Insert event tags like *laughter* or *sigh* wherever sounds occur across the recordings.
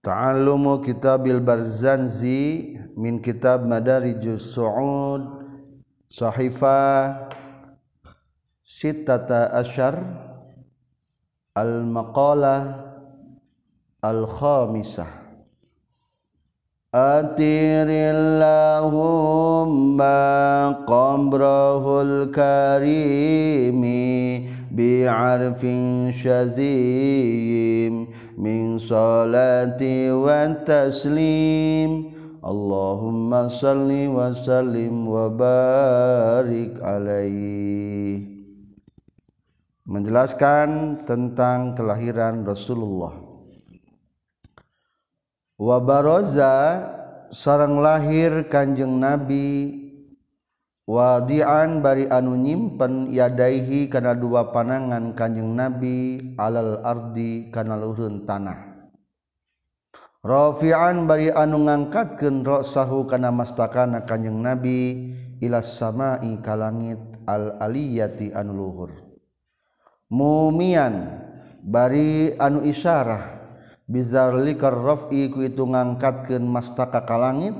Ta'allumu kitabil barzanzi min kitab madarijus su'ud sahifa sittata asyar al-maqalah al-khamisah. Atirillahumma qamrahul karimi salati wa taslim Allahumma salli wa sallim wa barik alaihi menjelaskan tentang kelahiran Rasulullah. Wabaroza sarang lahir Kanjeng nabi wadian bari anu nyimpen yadaihi kana dua panangan kanjeng nabi alal ardi kana luhurun tanah. Rafi'an bari anu ngangkatkeun ra'sahu kana mastakana kanjeng nabi ila samai ka langit al aliyati anu luhur. Mumian bari anu isyarah bizarlikar raf'i ku itu ngangkatkeun mastaka ka langit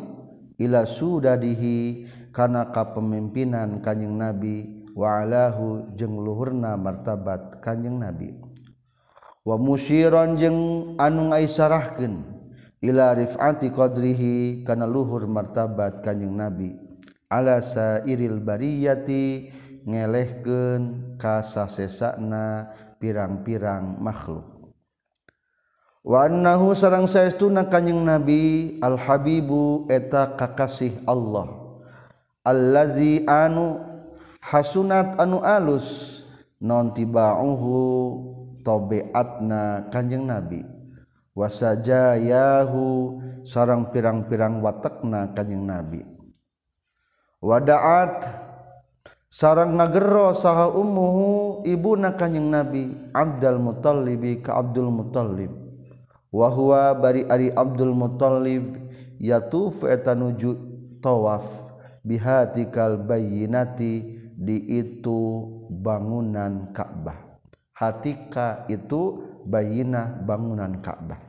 ila sudadihi kana kapemimpinan kanjing Nabi walahu jeung luhurna martabat kanjing Nabi. Wa musyiron jeung anu ngaisarahkeun ila rifati qadrihi kana luhur martabat kanjing Nabi. Ala sairil bariyati ngelehkeun ka sasesana pirang-pirang makhluk. Wa annahu sareng saestuna Kanjeng Nabi al habibu eta kakasih Allah. allazi anu hasunat anu alus non tibauhu tobeatna kanjeng nabi. Wasaja yahu sarang pirang-pirang watakna kanjeng nabi. Wadaat sarang ngagero saha umuhu ibu na kanjeng nabi Abdul Muthalib ka Abdul Muthalib. Wa huwa bari ari Abdul Muthalib yatuf eta nuju tawaf. bihatikal bayyinati di itu bangunan Ka'bah. Hatika itu bayinah bangunan Ka'bah.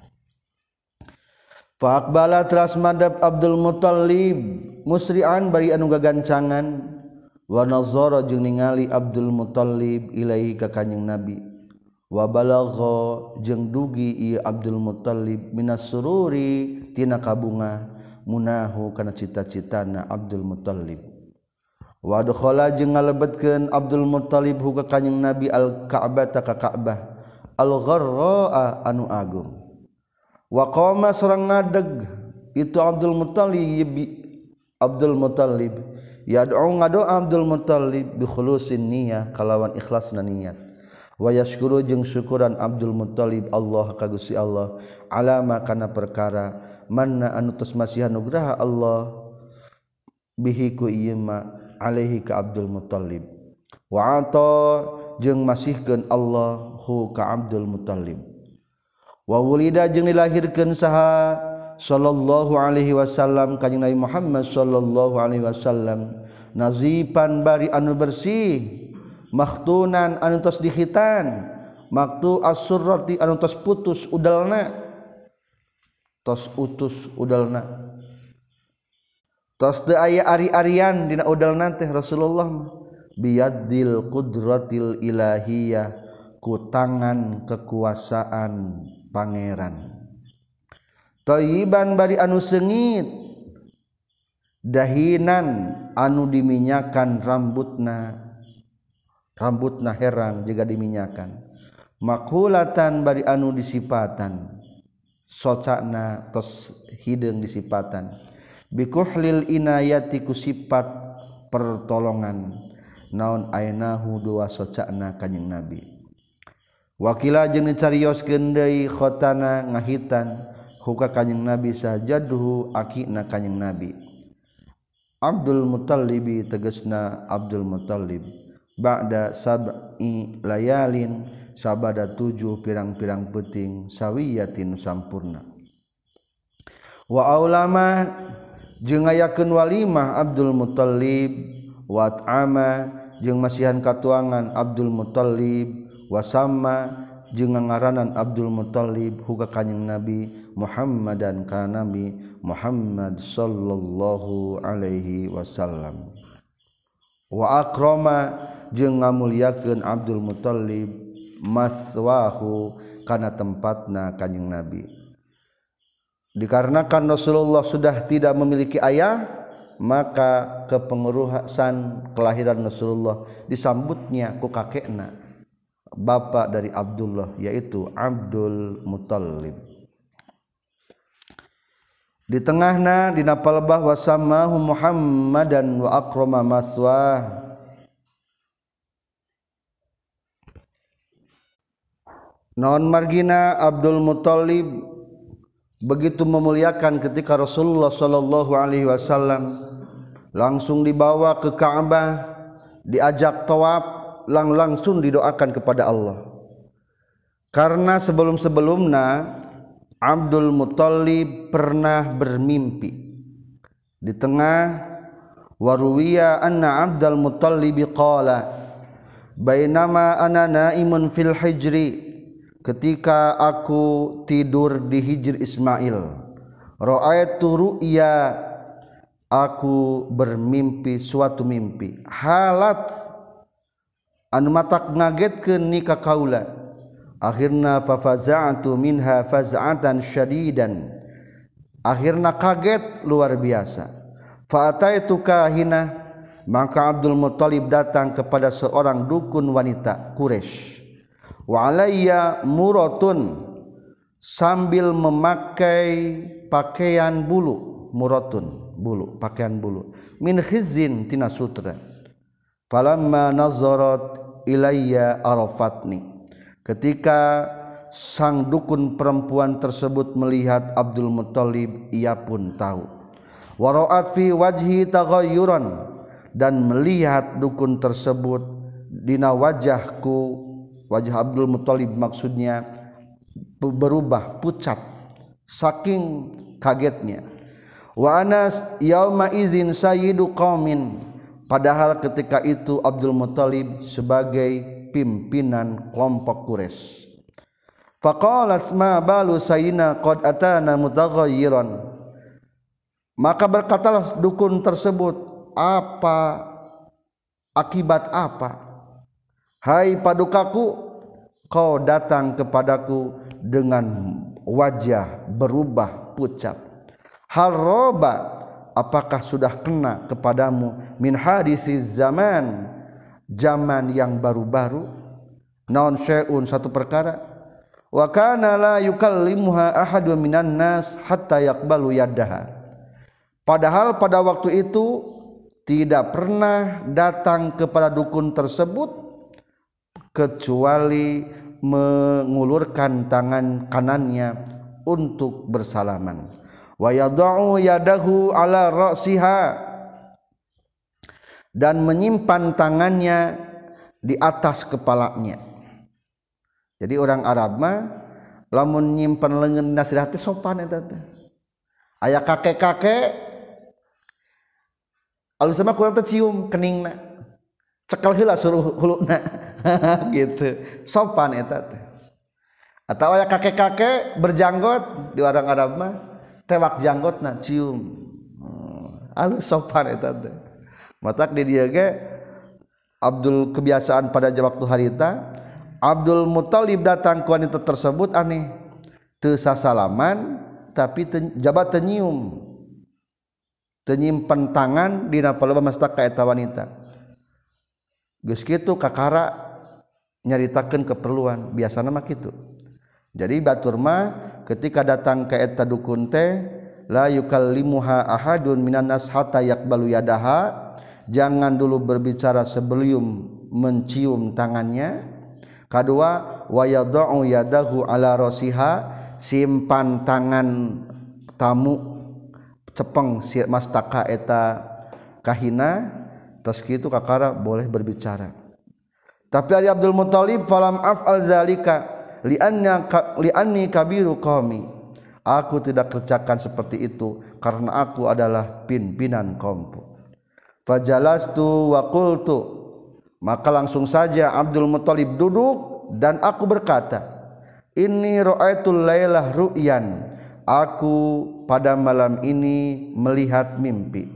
Fa'akbala teras madab Abdul Muttalib musri'an bari anu gagancangan. Wa nazara jeung ningali Abdul Muthalib ilaihi ka kanjing Nabi. Wa balagha jeung dugi ieu Abdul Muttalib minas sururi tina kabunga munahu kana cita-citana Abdul Muthalib wadkhala jeung ngalebetkeun Abdul Muthalib ka kanjing Nabi al-Ka'bah ta ka Ka'bah al-gharra anu agung. Wa qama sareng ngadeg itu Abdul Muthalib Abdul Muthalib yad'u ngadoa Abdul Muthalib bi khulusin niyyah kalawan ikhlasna niat wayasguru jeung syukuran Abdul Muthalib Allah kagusi Allah alama kana perkara manna anu tos masihan nugraha Allah bihi ku ieu alaihi ka Abdul Muthalib wa ata jeung masihkeun Allah hu ka Abdul Muthalib wa wulida jeung dilahirkeun saha sallallahu alaihi wasallam kanjing Nabi Muhammad sallallahu alaihi wasallam nazipan bari anu bersih maktunan anu tos dihitan. Maktu asurrati anu tos putus udalna. Tos utus udalna. Tos teu aya ari-arian dina udalna teh Rasulullah. Biyadil qudratil ilahiyah ku tangan kekuasaan pangeran. Toyiban bari anu sengit. Dahinan anu diminyakan rambutna. rambut na herang juga diminyakan. Makulatan bari anu disipatan. Socakna tos hidung disipatan. Bikuhlil inayati ku sifat pertolongan. Naon ainahu dua socakna kanjeng nabi. Wakila jeung dicarioskeun deui khotana ngahitan. Huka kanjeng nabi sajaduhu akina kanjeng nabi. Abdul Muttalibi tegesna Abdul Muttalib. Ba'da sab'i layalin sabada tujuh pirang-pirang peting sawiyatin sampurna. Wa aulama jeung ngayakeun walimah Abdul Muttalib wa ama jeung masihan katuangan Abdul Muttalib wa sama ngaranan Abdul Muthalib huga kanyeng nabi Muhammad dan ka nabi Muhammad Shallallahu Alaihi Wasallam wa akroma jeung ngamuliakeun Abdul Muthalib maswahu kana tempatna kanjing Nabi. Dikarenakan Rasulullah sudah tidak memiliki ayah maka kepengurusan kelahiran Rasulullah disambutnya ku kakekna bapak dari Abdullah yaitu Abdul Muthalib di tengahna di napalbah wasamahu Muhammadan wa akrama maswah. Non margina Abdul Muthalib? Begitu memuliakan ketika Rasulullah sallallahu alaihi wasallam langsung dibawa ke Ka'bah diajak tawaf lang langsung didoakan kepada Allah. Karena sebelum-sebelumnya Abdul Muthalib pernah bermimpi. Di tengah waruwiya anna Abdul Muthalib qala bainama ana naimun fil hijri ketika aku tidur di hijr Ismail. Ra'aitu ru'ya aku bermimpi suatu mimpi. Halat mata ngaget ke nikah kaula akhirnya fafaza'tu minha faz'atan syadidan. Akhirnya kaget luar biasa. Fa'ataitu kahina maka Abdul Muthalib datang kepada seorang dukun wanita Quraisy wa alayya muratun. Sambil memakai pakaian bulu. Muratun bulu pakaian bulu. Min khizin tina sutra. Falamma nazarat ilayya arafatni ketika sang dukun perempuan tersebut melihat Abdul Muthalib ia pun tahu. Waraat fi wajhi taghayyuran. Dan melihat dukun tersebut dina wajahku wajah Abdul Muthalib maksudnya berubah pucat saking kagetnya. Wa anas yauma izin sayyidu qaumin. Padahal ketika itu Abdul Muthalib sebagai pimpinan kelompok Quraisy. Faqalat ma balu sayina qad atana mutaghayyiran. Maka berkatalah dukun tersebut, apa akibat apa? Hai padukaku, kau datang kepadaku dengan wajah berubah pucat. Hal roba apakah sudah kena kepadamu min hadithiz zaman zaman yang baru-baru naon syai'un satu perkara. Wa kana la yukallimuha ahadun minan nas hatta yaqbalu yaddaha. Padahal pada waktu itu tidak pernah datang kepada dukun tersebut kecuali mengulurkan tangan kanannya untuk bersalaman. Wa yadau yadahu ala ra'siha dan menyimpan tangannya di atas kepalanya. Jadi orang Arab mah lamun nyimpan lengan nasihat sopan eta teh. Aya kakek-kakek alus sama kurang teh cium keningna cekel heula suruh huluna *laughs* gitu. Sopan eta teh. Atau aya kakek-kakek berjanggot di orang Arab mah tewak janggot na cium. Hmm, alus sopan eta teh matak di dia ge Abdul kebiasaan pada waktu harita Abdul Muthalib datang ke wanita tersebut aneh teu sasalaman tapi ten, jabat tenyium tenyimpen tangan di napaloba mastak ka eta wanita. Geus kitu kakara nyaritakeun keperluan biasana mah kitu. Jadi batur mah ketika datang ke eta dukun teh la yukallimuha ahadun minan nas hatta yaqbalu yadaha jangan dulu berbicara sebelum mencium tangannya. Kedua wa yad'u yadahu ala rasiha simpan tangan tamu cepeng si mastaka eta kahina. Terus kitu kakara boleh berbicara. Tapi Ali Abdul Muthalib falam af'al zalika lianni kabiru qaumi aku tidak kerjakan seperti itu karena aku adalah pimpinan kaumku fajalastu wa qultu. Maka langsung saja Abdul Muthalib duduk dan aku berkata ini ra'aitul lailah ru'yan. Aku pada malam ini melihat mimpi.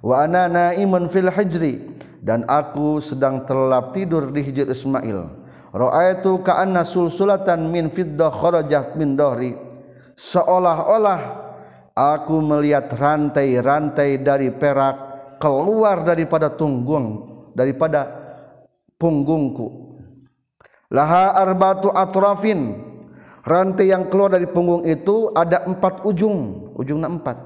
Wa ana naimun fil hijri. Dan aku sedang terlelap tidur di hijr Ismail. Ra'aitu ka'anna sulsulatan min fiddah kharajat min dahri. Seolah-olah aku melihat rantai-rantai dari perak keluar daripada tunggung daripada punggungku. Laha arbatu atrafin. Rantai yang keluar dari punggung itu ada empat ujung. Ujungnya empat.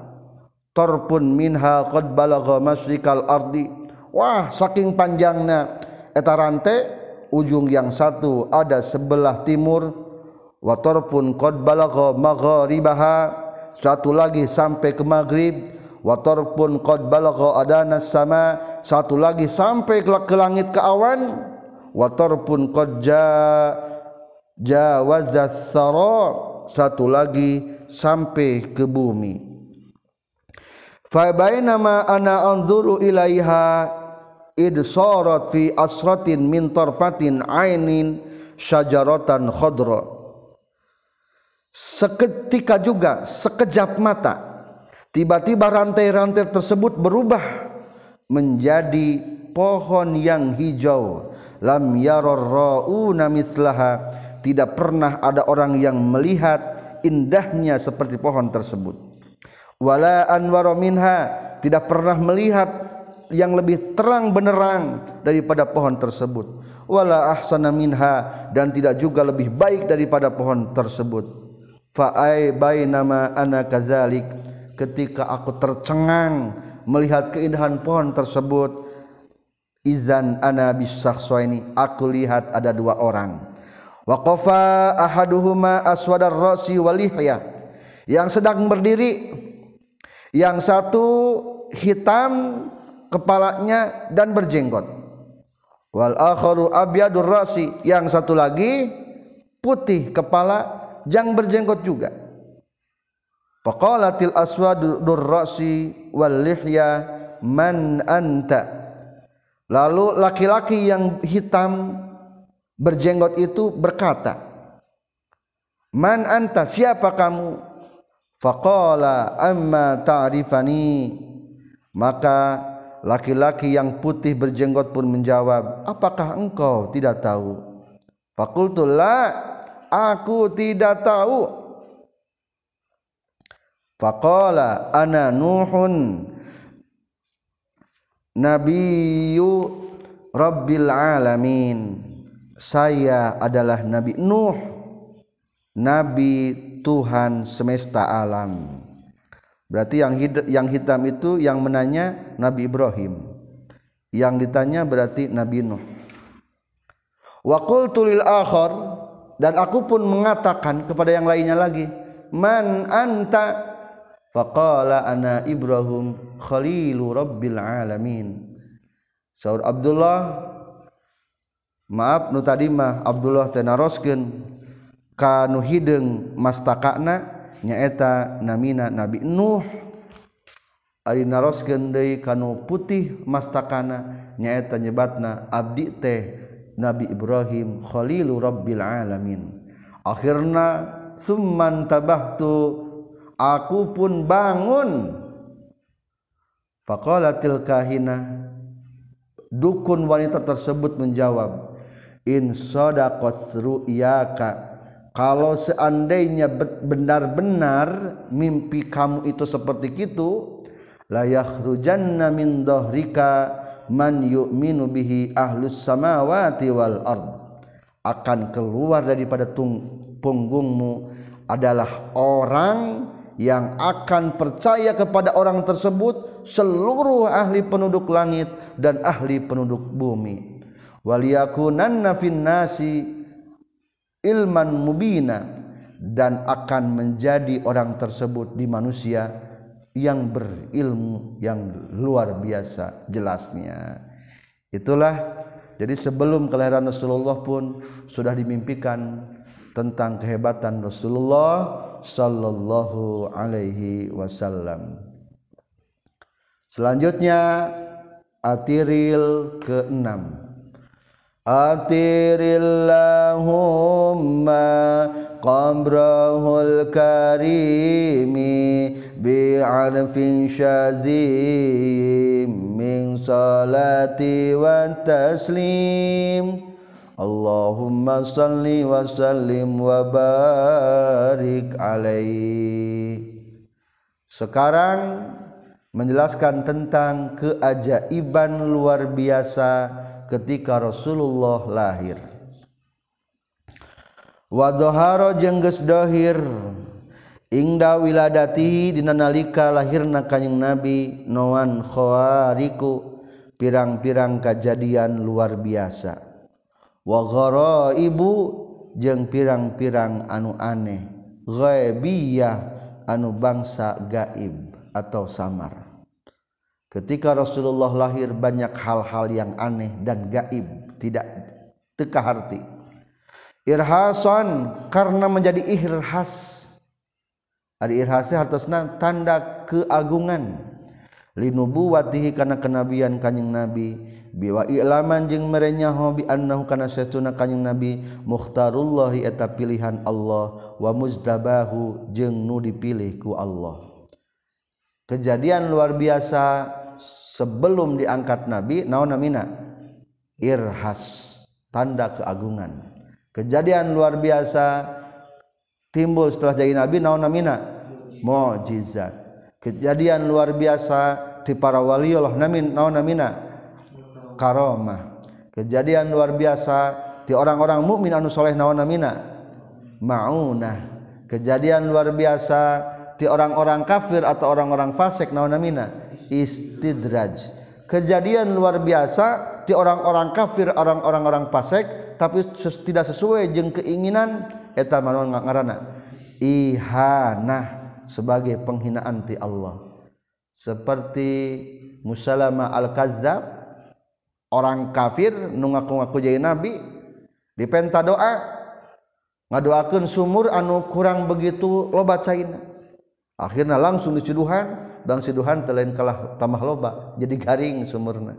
Torpun minha qad balagha masrikal ardi. Wah saking panjangnya. Eta rantai ujung yang satu ada sebelah timur. Wa torpun qad balagha maghribaha satu lagi sampai ke maghrib wa torpun qad balagha adana sama. Satu lagi sampai ke langit ke awan. Wa torpun qad jaa jawazat sara. Satu lagi sampai ke bumi. Fa bainama ana anzuru ilaiha id sarat fi asratin min tarfatin ainin syajaratan khadra. Seketika juga sekejap mata tiba-tiba rantai-rantai tersebut berubah menjadi pohon yang hijau. Lam yaror rauna mislaha. Tidak pernah ada orang yang melihat indahnya seperti pohon tersebut. Wala anwara minha. Tidak pernah melihat yang lebih terang benerang daripada pohon tersebut. Wala ahsana minha. Dan tidak juga lebih baik daripada pohon tersebut. Fa ai bainama ana kazalik ketika aku tercengang melihat keindahan pohon tersebut izan ana ini aku lihat ada dua orang. Waqafa ahaduhuma aswadar rasi walihya yang sedang berdiri. Yang satu hitam kepalanya dan berjenggot. Wal akharu abyadur rasi yang satu lagi putih kepala yang berjenggot juga faqalatil aswadur rasi wal lihya man anta. Lalu laki-laki yang hitam berjenggot itu berkata Man anta siapa kamu? Faqala amma ta'rifani. Maka laki-laki yang putih berjenggot pun menjawab apakah engkau tidak tahu? Faqultu la aku tidak tahu faqala ana nuhun nabiyyu rabbil alamin. Saya adalah Nabi Nuh Nabi Tuhan semesta alam. Berarti yang yang hitam itu yang menanya Nabi Ibrahim. Yang ditanya berarti Nabi Nuh. Wa qultu lil akhar dan aku pun mengatakan kepada yang lainnya lagi man anta faqala ana ibrahim khalilu rabbil alamin. Saur Abdullah maaf nu tadi mah Abdullah tenaroskeun ka nu hideung mastakana nyaeta namina Nabi Nuh. Ari naroskeun deui ka nu putih mastakana nyaeta nyebatna abdi teh Nabi Ibrahim khalilu rabbil alamin. Akhirna summan tabahtu aku pun bangun. Faqalatil kahina dukun wanita tersebut menjawab inshodaqaka kalau seandainya benar-benar mimpi kamu itu seperti itu layak rujanna min dohrika man yu'minu bihi ahlus samawati wal ard. Akan keluar daripada punggungmu adalah orang yang akan percaya kepada orang tersebut seluruh ahli penduduk langit dan ahli penduduk bumi. Waliyakunanna nasi ilman mubina. Dan akan menjadi orang tersebut di manusia yang berilmu yang luar biasa jelasnya. Itulah jadi sebelum kelahiran Rasulullah pun sudah dimimpikan tentang kehebatan Rasulullah sallallahu alaihi wasallam. Selanjutnya atiril ke-6 Atirillahumma qabrahul karimi bi'arfin syazim min salati wa taslim Allahumma salli wa sallim wa barik alaihi Sekarang menjelaskan tentang keajaiban luar biasa ketika Rasulullah lahir. Wadoharo jengges dohir Inda wiladati dinanalika lahirna kanyeng Nabi Noan khawariku pirang-pirang kejadian luar biasa waghoro ibu jeung pirang-pirang anu aneh ghaibiah anu bangsa gaib atau samar. Ketika Rasulullah lahir banyak hal-hal yang aneh dan gaib tidak teka harti. Irhasan karena menjadi irhas. Ada irhasnya hartosna tanda keagungan. linubuwatihi kana kenabian kanyeng nabi. Biwa ilaman jeung merenya hobi annahu kana saestuna kanyeng nabi. Mukhtarullahi eta pilihan Allah. Wa muzdabahu jeung nu dipilih ku Allah. Kejadian luar biasa sebelum diangkat nabi naon namina? Irhas tanda keagungan. Kejadian luar biasa timbul setelah jadi nabi naon namina? Mukjizat. Kejadian luar biasa di para wali Allah namin naon namina? Karomah. Kejadian luar biasa di orang-orang mukmin anu soleh naon namina? Maunah. Kejadian luar biasa di orang-orang kafir atau orang-orang fasik naon namina? Istidraj. Kejadian luar biasa di orang-orang kafir orang-orang orang fasik tapi tidak sesuai jeng keinginan eta manon ngaranna ihanah. Sebagai penghinaan ti Allah seperti musalama al-kazzab orang kafir nu ngaku-ngaku jadi nabi dipenta doa ngadoakeun sumur anu kurang begitu loba caina akhirnya langsung dicuduhan bang siduhan telain kalah tambah loba jadi garing sumurna.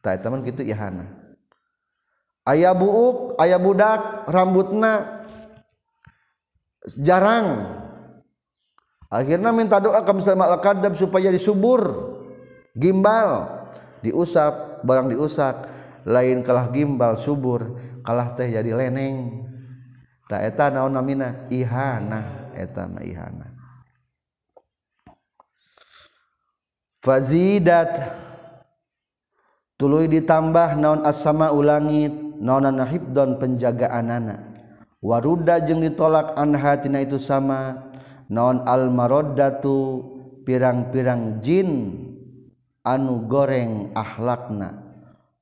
Tak teman gitu ihana. Ayah buuk ayah budak rambutna jarang. Akhirnya minta doa ke misalnya al-kadab supaya disubur. Gimbal. Diusap barang diusap. Lain kalah gimbal subur. Kalah teh jadi leneng. Tak eta naon namina? Ihana. Eta na ihana. Fazidat. Tuluy ditambah naon as-sama ulangit. Naonan hibdon penjagaan anak waruda jeung ditolak anhatina itu sama naon almaroddatu pirang-pirang jin anu goreng akhlakna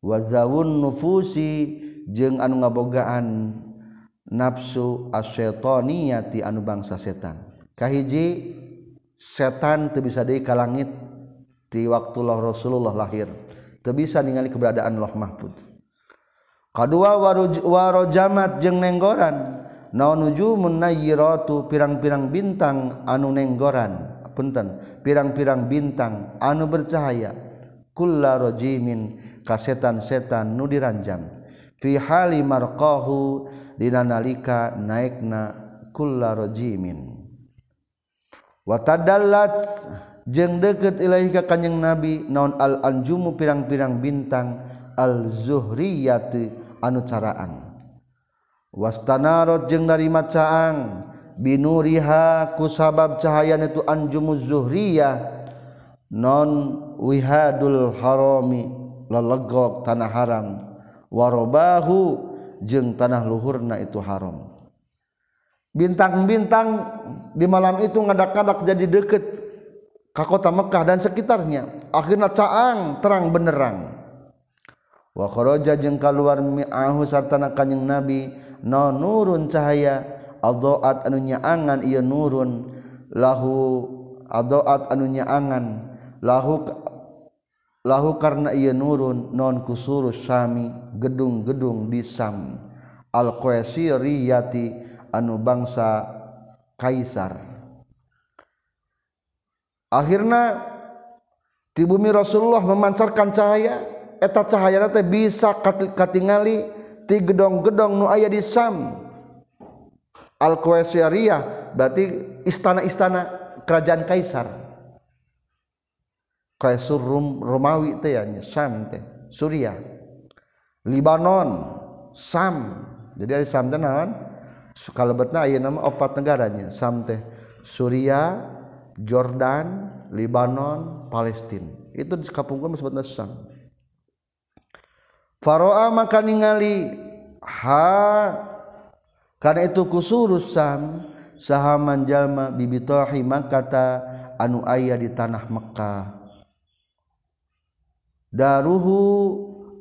wazawun nufusi jeung anu ngabogaan nafsu asyaitoniyati anu bangsa setan. Kahiji setan teu bisa deui ka langit ti waktu lah Rasulullah lahir teu bisa ningali keberadaan Allah Mahfud. Kadua warojamat jeung nenggoran. naonju munnayiratu pirang-pirang bintang anu nenggoran. Punten pirang-pirang bintang anu bercahaya. Kulla kullarojimin kasetan-setan nu diranjam fi hali marqahu dina nalika naikna kullarojimin wa tadallat jeung deukeut ilahi ka kanjing nabi naon al anjumu pirang-pirang bintang al zuhriyati anu caraan. wastanarot jeung narima caang. Binuriha ku sabab cahaya itu anjumuz zuhriyah non wihadul harami lelegok tanah haram. Warobahu jeung tanah luhurna itu haram. Bintang-bintang di malam itu ngadak-ngadak jadi deket ke kota Mekah dan sekitarnya. Akhirnya caang terang benerang wakhoroja jeung kaluar mi'ahu sartana kanjing nabi no nurun cahaya adoat anu nyaangan ieu nurun. Lahu adoat anu nyaangan. Lahu lahu karena ieu nurun non kusuru sami gedung-gedung di sam al qaisiriyati anu bangsa kaisar. Akhirna di bumi Rasulullah memancarkan cahaya. Eta cahaya teh bisa katingali ti gedong-gedong nu aya di Sam. Al-Qaisariyah berarti istana-istana kerajaan kaisar. Kaisar Rum, Romawi teh ya Sam teh Suriah. Libanon Sam. Jadi dari Sam teh naon? Kalebetna aya nama opat negaranya Sam teh Suriah Jordan Libanon Palestina. Itu kapungkeun disebutna Sam Faroa maka ningali ha karena itu kusurusan sahaman jalma bibitohi makata anu ayah di tanah Mekkah. Daruhu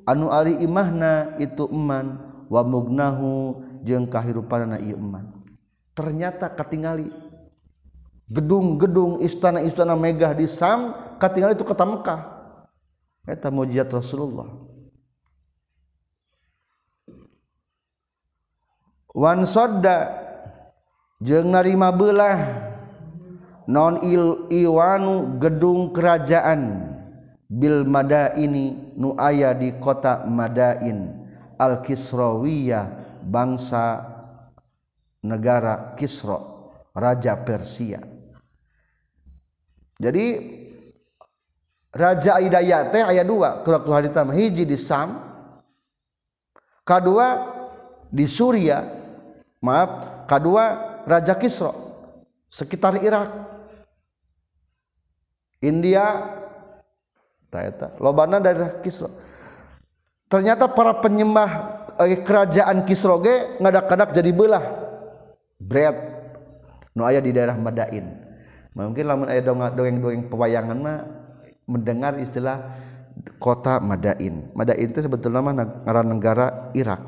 anu ari imahna itu eman wa mugnahu jeung kahirupanna ieu eman. Ternyata katingali gedung-gedung istana-istana megah di Sam katingali itu kota Mekah. eta mujizat Rasulullah. Wasoda jeng narima belah non il Iwanu gedung kerajaan Bil Mada ini nu aya di kota Madain Alkisrowiyah bangsa negara Kisro Raja Persia. Jadi Raja Hidayat teh ayat 2 hari hiji di Sam kedua di Surya maaf kedua Raja Kisro sekitar Irak. India lobana dari Kisro ternyata para penyembah eh, kerajaan Kisro ge ngadak-ngadak jadi belah. Bread. Nu aya di daerah Madain mungkin lamun aya dongeng-dongeng pewayangan mah mendengar istilah kota Madain Madain itu sebetulnya mah ngaran negara Irak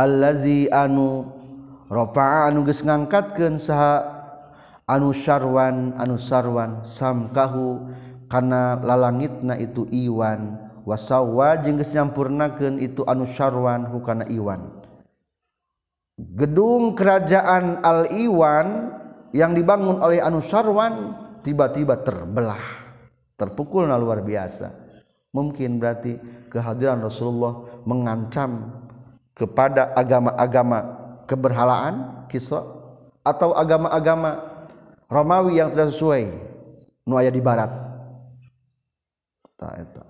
allazi anu rafa'a anu geus ngangkatkeun saha anu syarwan anu sarwan samkahu kana lalangitna itu iwan. Wasawa jeung geus nyampurnakeun itu anu syarwan hukana iwan. Gedung kerajaan al iwan yang dibangun oleh anu sarwan tiba-tiba terbelah terpukul luar biasa. Mungkin berarti kehadiran Rasulullah mengancam kepada agama-agama keberhalaan Kisra atau agama-agama Romawi yang tidak sesuai nu aya di barat. Ta eta.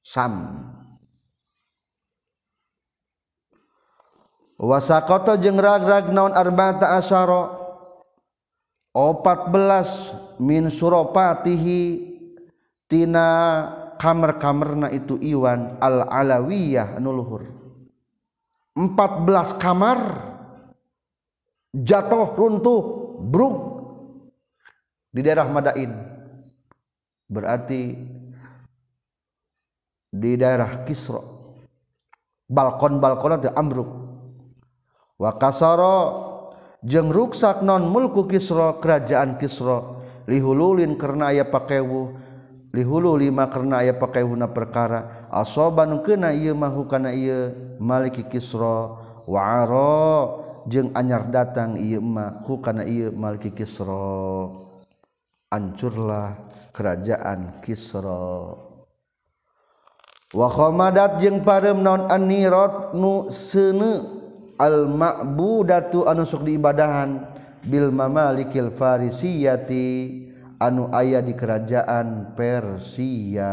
Sam. Wasaqata jeung rag-rag naon arba'ata asyara? 14 min suropatihi tina kamar-kamarna itu iwan al alawiyah anu luhur 14 kamar jatuh runtuh bruk. Di daerah Madain. Berarti di daerah Kisra balkon-balkon itu ambruk. Wa kasara jeung ruksak non mulku Kisra kerajaan Kisra lihululin karena aya pakewu lihulu lima karena aya pakai huna perkara. Asoban kena iya mahu karena iya maliki kisro wa'aro jeng anyar datang iya mahu karena iya maliki kisro ancurlah kerajaan kisro wa khomadat jeng parem naon anirot nu sene al ma'budatu anu sok diibadahan bil mamalikil farisiyati. anu ayah di kerajaan Persia.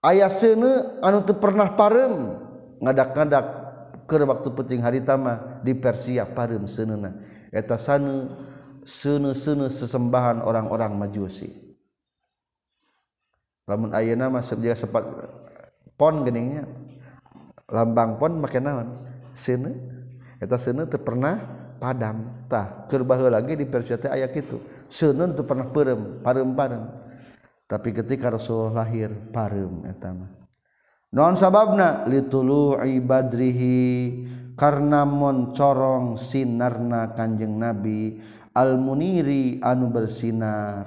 Ayah sene anu teu pernah parem ngadak-ngadak ke waktu penting hari tama di Persia parem seunana. Eta sane seune-seune sesembahan orang-orang Majusi. Lamun ayeuna mah sejaga sepat pon geningnya lambang pon make naon? Seune eta seune teu pernah padam. Padamtah kerbah lagi di Persia aya kitu. Sunun teu pernah perem parem parem tapi ketika Rasul lahir parem etama non sababna? Litulu'i badrihi karena moncorong sinarna kanjeng Nabi al muniri anu bersinar.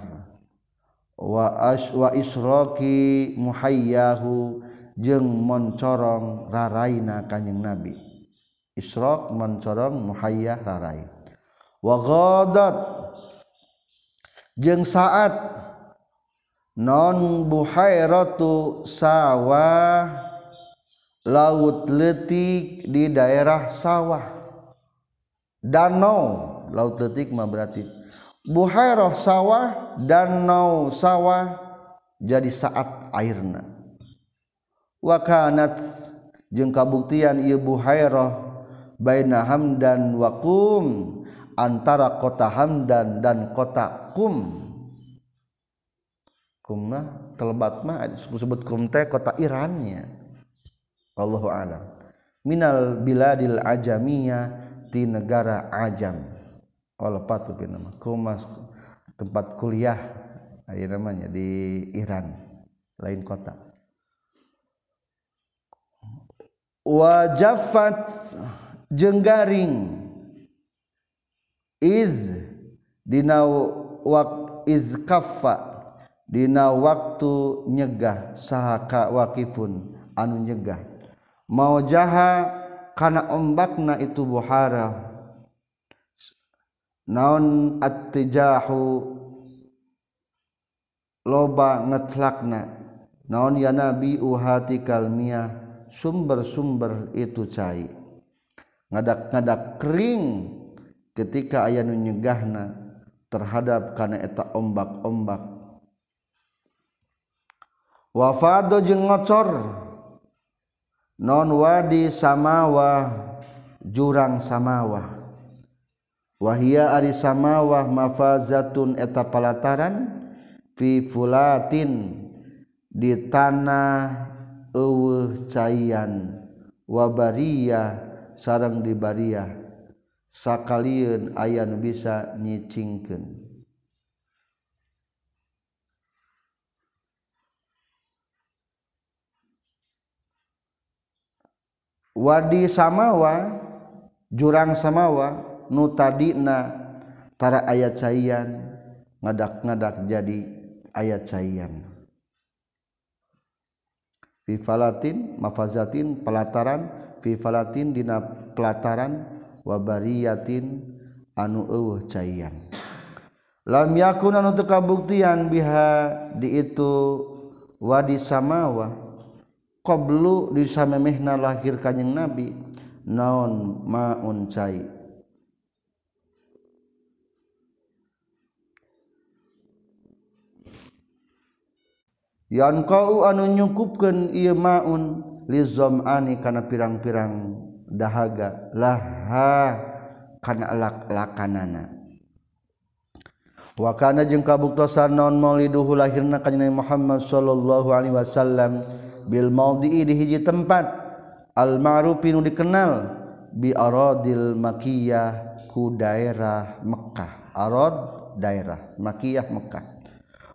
Wa as wa isroki muhayyahu jeung moncorong raraina kanjeng Nabi. Isra mencorong muhayyah rarai. Wadat jeng saat non buhairatu sawah. Laut letik di daerah sawah. Danau. Laut letik mah berarti. Buhairah sawah danau sawah. Jadi saat airna. Wakanat jeung kabuktian ieu buhairah baina hamdan wa qum antara kota hamdan dan kota kum kumna telebat mah disebut kum teh kota Irannya. Allahu a'lam. Minal biladil ajamiyah di negara ajam. Allah patu nama. Kumas tempat kuliah ayo namanya di Iran. Lain kota. Wajafat jenggaring. Iz dina wak iz kaffa dina waktu nyegah sahaka wakifun anu nyegah. Mau jaha kana ombakna itu buhara. Naon attijahu loba ngetlakna. Naon ya nabi uhati kalmiyah sumber-sumber itu cai ngadak-ngadak kering ketika ayah nu terhadap kana eta ombak-ombak. Wafado jeung ngocor. Non wadi samawa jurang samawa. Wahia ari samawa mafazatun eta palataran fi fulatin di tanah eueuh caian wabaria sarang dibariah sakaliun aya nu bisa nyicingkeun. Wadi samawa jurang samawa nu tadina tara aya caian ngadak-ngadak jadi aya caian. Fi falatin mafazatin pelataran fifalatin dina pelataran wabariyatin anu eueuh caian. Lam yakun anu teu kabuktian biha di itu wadi samawa qablu di samemehna lahir kanjing nabi naon maun cai. Yan kau anu nyukupkeun ieu maun lizom ani kana pirang-pirang dahaga. Laha kana lakanana. Wakana jeung kabuktosan non mauliduhu lahirna ka Nabi Muhammad sallallahu alaihi wasallam bil maudii di hiji tempat. Al ma'rufi nu dikenal bi aradil makiyah ku daerah Mekkah. Arad daerah makiyah Mekkah.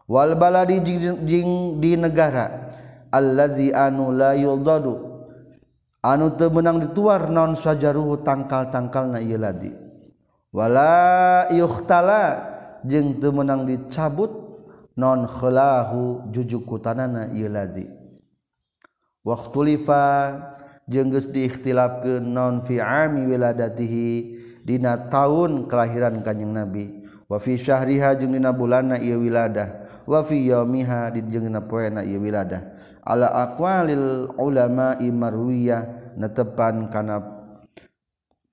Wal baladi jing, jing di negara. allazi anu la yuldadu anu teu meunang dituar naon sajaruhu tangkal-tangkalna ieu ladi. Wala yukhtala jeung teu meunang dicabut non khalahu jujukutanana ieu ladi. Waqtulifa jeung geus diikhtilafkeun non fi ami wiladatihi dina taun kelahiran kanjing nabi. Wa fi syahriha jeung dina bulanna ieu wiladah. Wa fi yaumiha di jeung dina poena ieu wiladah. ala aqwalil ulama marwiyah netepan kana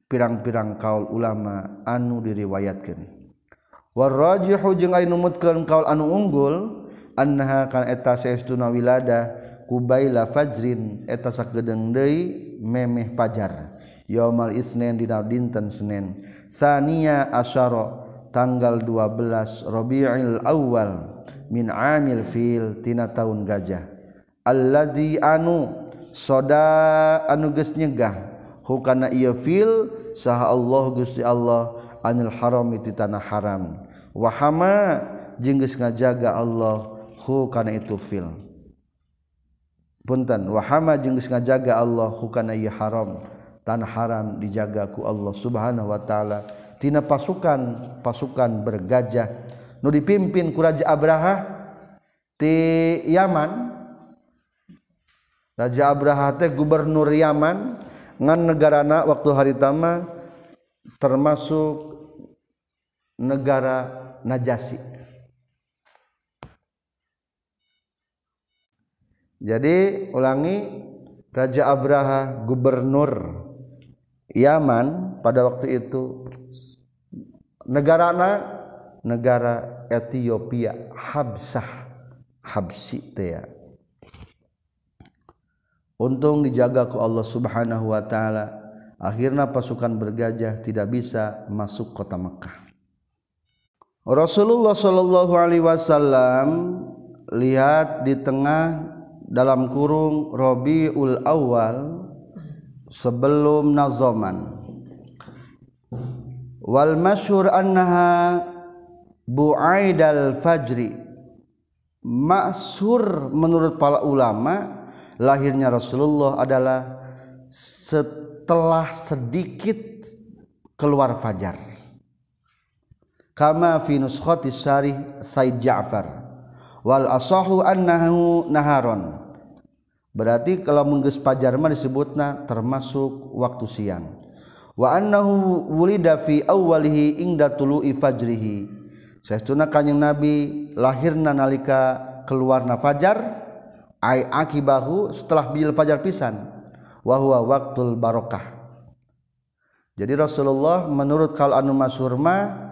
pirang-pirang kaul ulama anu diriwayatkeun. Warrajihu jeung lain numutkeun kaul anu unggul annaha kana eta saestuna wilada kubaila fajrin eta sakedeung deui memeh pajar. Yaumal isnen dina dinten senen. Sania asyara tanggal 12 Rabiul Awal min amil fil tina tahun gajah. allazi anu soda anu geus nyegah. Hukana ieu fil saha Allah Gusti Allah anil haram ti tanah haram. Wa hama jeung geus ngajaga Allah hukana itu fil. Punten wa hama jeung geus ngajaga Allah hukana ieu haram. Tanah haram dijaga ku Allah Subhanahu wa taala. Tina pasukan pasukan bergajah. Nu dipimpin ku Raja Abraha ti Yaman Raja Abraha teh gubernur Yaman ngan negarana waktu hari tama termasuk negara Najasi. Jadi ulangi Raja Abraha gubernur Yaman pada waktu itu negara negara Ethiopia Habsah Habsi ya untung dijaga ke Allah Subhanahu wa taala. Akhirnya pasukan bergajah tidak bisa masuk kota Mekah. Rasulullah Shallallahu alaihi wasallam lihat di tengah dalam kurung Robiul Awal sebelum nazoman. Wal masyhur annaha bu'aidal fajri. Maksur menurut para ulama lahirnya Rasulullah adalah setelah sedikit keluar fajar. Kama fi nuskhati syarih Said Ja'far. Wal asahu annahu naharon. Berarti kalau menggeus pajar mah disebutna termasuk waktu siang. Wa annahu wulida fi awwalihi ingda tulu'i fajrihi. Saestuna kanjing nabi lahirna nalika keluarna fajar ai akibahu setelah bil fajar pisan. Wa huwa waqtul barokah. Jadi Rasulullah menurut kalau anu masyhur mah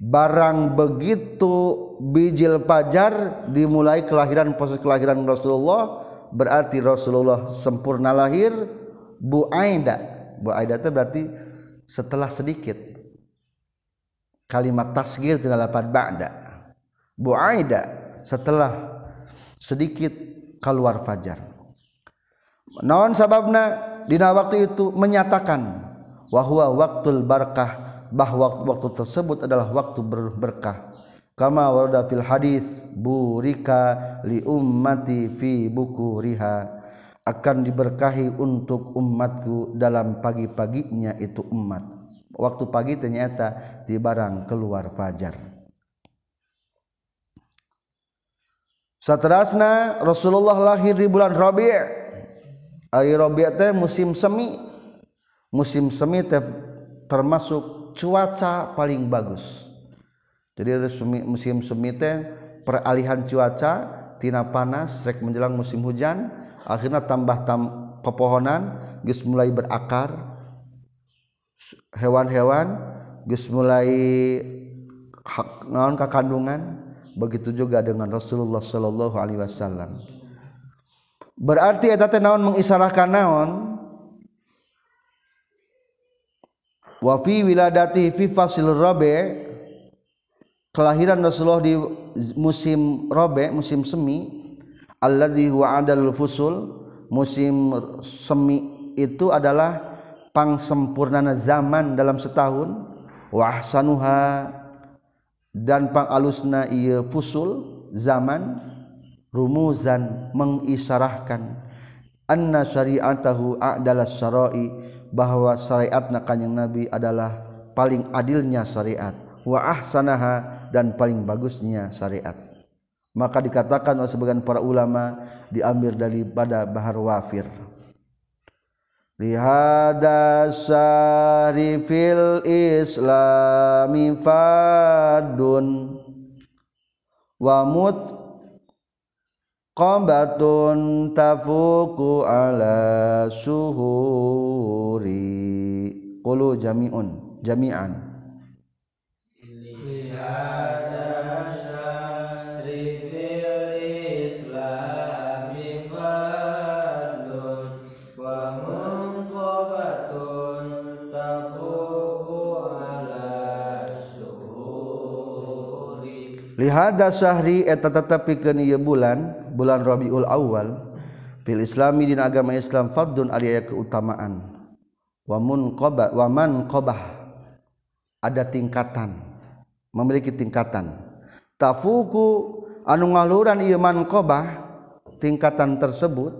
barang begitu bijil pajar dimulai kelahiran proses kelahiran Rasulullah berarti Rasulullah sempurna lahir Bu Aida. Bu Aida itu berarti setelah sedikit. Kalimat tasgir tidak dapat ba'da. Bu Aida setelah sedikit keluar fajar. Naon sababna? Dina waktu itu menyatakan wahwa waktul barkah bahwa waktu tersebut adalah waktu berberkah kama warada fil hadis burika li ummati fi buku riha akan diberkahi untuk umatku dalam pagi-paginya itu umat. Waktu pagi ternyata di barang keluar fajar Satrasna Rasulullah lahir di bulan Rabi' Ari Rabi' teh musim semi. Musim semi teh termasuk cuaca paling bagus. Jadi musim semi teh peralihan cuaca tina panas rek menjelang musim hujan akhirnya tambah tam pepohonan geus mulai berakar hewan-hewan geus mulai hak naon kakandungan kandungan begitu juga dengan Rasulullah sallallahu alaihi wasallam. Berarti eta teh naon mengisarahkan naon? Wafi wiladati fi fasil robe kelahiran Rasulullah di musim robe musim semi alladzi huwa fusul musim semi itu adalah pang sempurnana zaman dalam setahun wa ahsanuha dan pang alusna ieu fusul zaman rumuzan mengisarahkan. Anna syari'atahu a'dalas syara'i bahwa syariat Kanyang nabi adalah paling adilnya syariat. Wa ahsanaha dan paling bagusnya syariat. Maka dikatakan oleh sebagian para ulama diambil daripada bahar wafir lihada syarifil islami fadun wa mut qabatun tafuku ala suhuri. Qulu jami'un jami'an. Lihada lihada syahri eta tetapi ke bulan bulan Rabiul Awal fil Islami di agama Islam fardun ari keutamaan. Wa munqaba wa man qabah ada tingkatan memiliki tingkatan. Tafuku anu ngaluran ieu man qabah tingkatan tersebut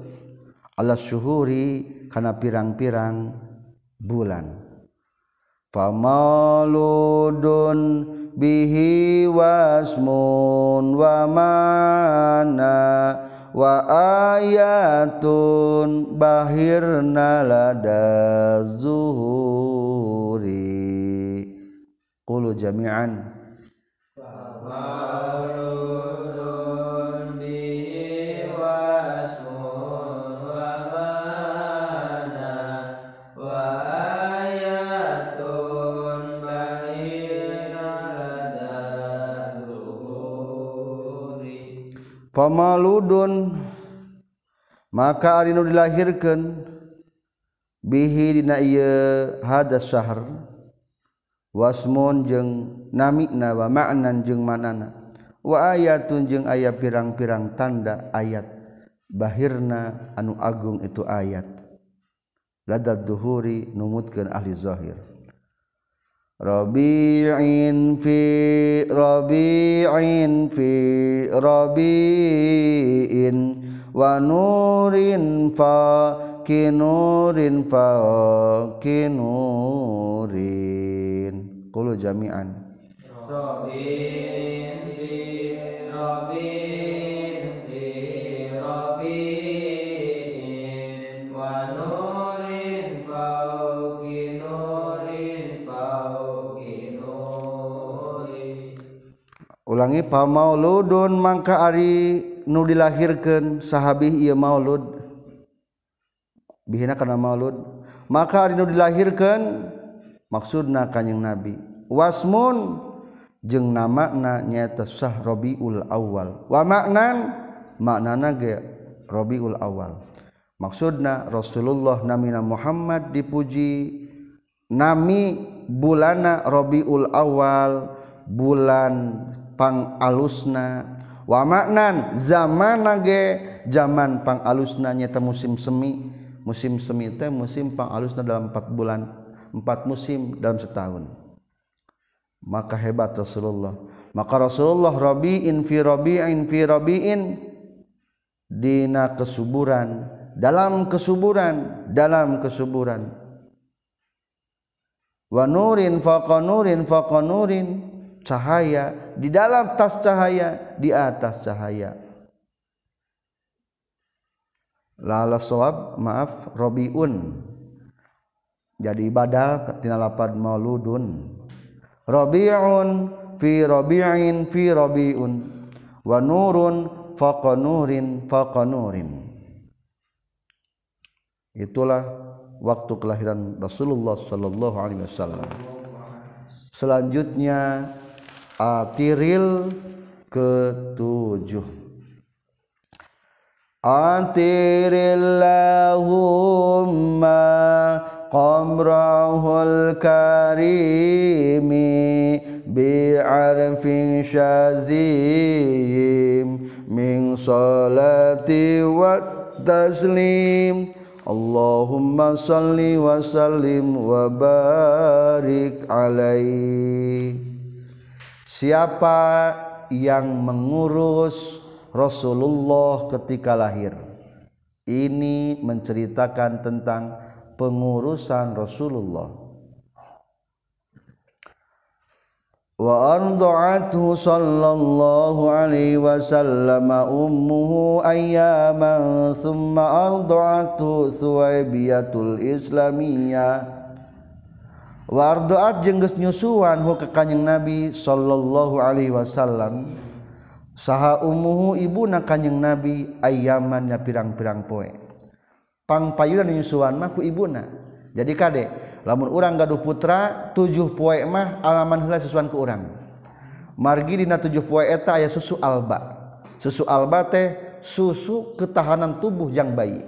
ala syuhuri kana pirang-pirang bulan. Famaludun bihi wasmun wa mana wa ayatun bahirna lada zuhuri. Qulu jami'an. Famaludun pamaludun. Maka arinu dilahirkan. Bihi dina ieu hadas syahr. Wasmun jeung namina wa ma'nan jeung manana. Wa ayatun jeung aya pirang-pirang tanda ayat. Bahirna anu agung itu ayat. Ladad duhuri numutkeun ahli zahir. Rabi'in fi Rabi'in fi Rabi'in. Wa nurin fa kinurin fa kinurin qulu jami'an. Rabi'in fi Rabi'in ulangi pamauludun mangka ari nu dilahirkeun sahabih ieu maulud. Bihina kana maulud. Maka ari nu dilahirkeun maksudna kanjing nabi. Wasmun jeung namana nyaeta sah rabiul awal. Wa maknan maknana ge rabiul awal. Maksudna Rasulullah namina Muhammad dipuji nami bulana rabiul awal bulan pang alusna. Wamaknan zaman zaman pang alusnanyata musim semi. Musim semi teh musim pang alusna dalam empat bulan empat musim dalam setahun. Maka hebat Rasulullah. Maka Rasulullah Rabiin fi Rabiin fi Rabiin. Dina kesuburan dalam kesuburan dalam kesuburan. Wa nurin faqa nurin faqa nurin cahaya di dalam tas cahaya di atas cahaya. Lala soab maaf robiun. Jadi badal tina lapad mauludun. Robiun fi robiin fi robiun. Wa nurun faqa nurin faqa nurin. Itulah waktu kelahiran Rasulullah sallallahu alaihi wasallam. Selanjutnya atiril ketujuh. Atirillahumma qamrahul karimi bi'arfin syazim min salati wa taslim. Allahumma salli wa sallim wa barik alaihi siapa yang mengurus Rasulullah ketika lahir? Ini menceritakan tentang pengurusan Rasulullah. Wa arda'athu sallallahu alaihi wasallam ummuhu ayyaman thumma arda'athu thuwaibiyatul islamiyah wardoat jengges nyusuan hu ke kanyeng nabi sallallahu alaihi wasallam. Saha umuhu ibu na kanyeng nabi ayaman ya pirang-pirang poe. Pang payudan nyusuan mah ku ibuna. Jadi kade lamun urang gaduh putra tujuh poe mah alaman heula susuan ku urang. Margi dina tujuh poe eta aya susu alba. Susu alba teh susu ketahanan tubuh yang bayi.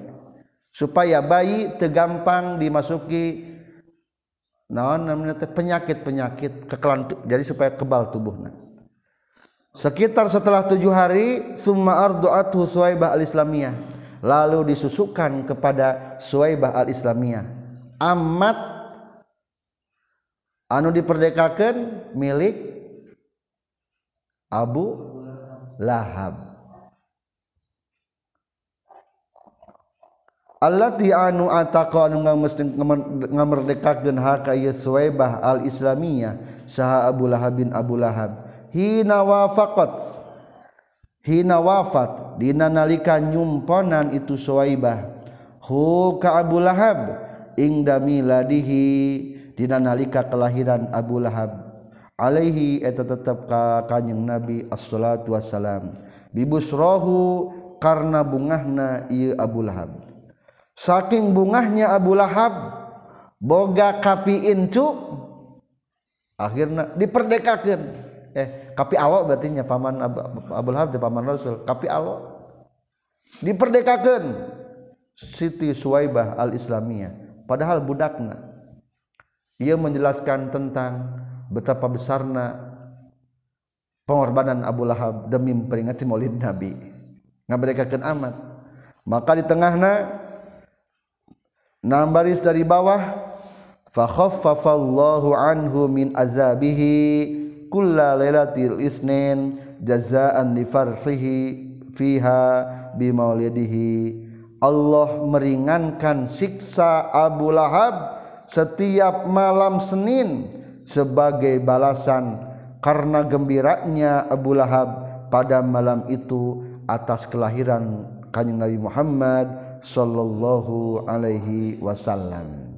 Supaya bayi tegampang dimasuki naon namanya penyakit-penyakit kekelan jadi supaya kebal tubuhnya sekitar setelah tujuh hari summa ardu'atu suwaibah al-islamiyah. Lalu disusukan kepada suwaibah al-islamiyah. Amat anu diperdekakan milik Abu Lahab allati anu ataqa anu ngamerdekakeun haka ieu Suwaibah al Islamiyah saha Abu Lahab bin Abu Lahab. Hina wafaqat hina wafat dina nalika nyumponan itu Suwaibah. Hu ka Abu Lahab ingda miladihi dina nalika kelahiran Abu Lahab. Alaihi eta tetep ka kanjing Nabi as-salatu wassalam. Bibusrahu karena bungahna ieu Abu Lahab. Saking bungahnya Abu Lahab boga kapi incu akhirnya diperdekakan eh tapi Allah berartinya paman Abdul Hab paman Rasul tapi Allah diperdekakan Siti Suwaibah al-Islamiyah padahal budakna. Ia menjelaskan tentang betapa besarna pengorbanan Abu Lahab demi memperingati Maulid Nabi. Ngaberdekakan amat. Maka di tengahna enam baris dari bawah. Fa khaffafallahu anhu min azabihi kulla lailatil isnin jazaan li farhihi fiha bi maulidihi. Allah meringankan siksa Abu Lahab setiap malam Senin sebagai balasan karena gembiranya Abu Lahab pada malam itu atas kelahiran Kanjeng Nabi Muhammad sallallahu alaihi wasallam.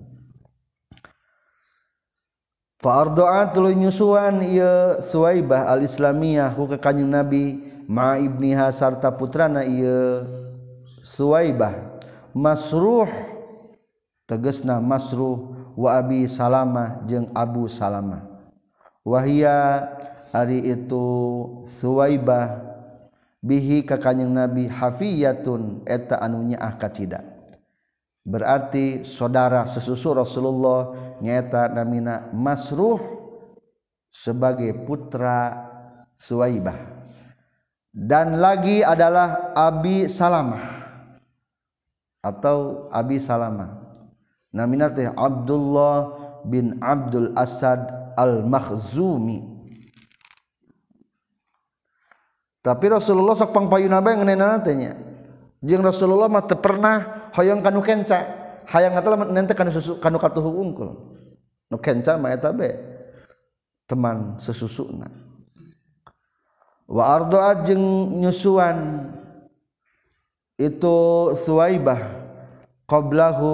Fa'ardo'a tuluy nyusuan ieu Suwaibah al-Islamiyah ku ka Kanjeng Nabi ma ibniha sarta putrana ieu Suwaibah. Masruh tegesna masruh wa abi Salamah jeung Abu Salamah. Wahia ari itu Suwaibah bihi ka kanjeng nabi hafiyatun eta anunya ah kacida. Berarti saudara sesusu Rasulullah nyata namina Masruh sebagai putra Suwaibah. Dan lagi adalah Abi Salamah atau Abi Salamah. Namina teh Abdullah bin Abdul Asad Al-Makhzumi. Tapi Rasulullah sok pangpayuna bae ngeunana teh nya jeung Rasulullah mah teu pernah hoyong kanu kenca. Hayang ngata nente kanu susu kanu katuhu unggul nu kenca mah eta be teman sesusuna. Wa ardoa jeung nyusuan itu Suwaibah qablahu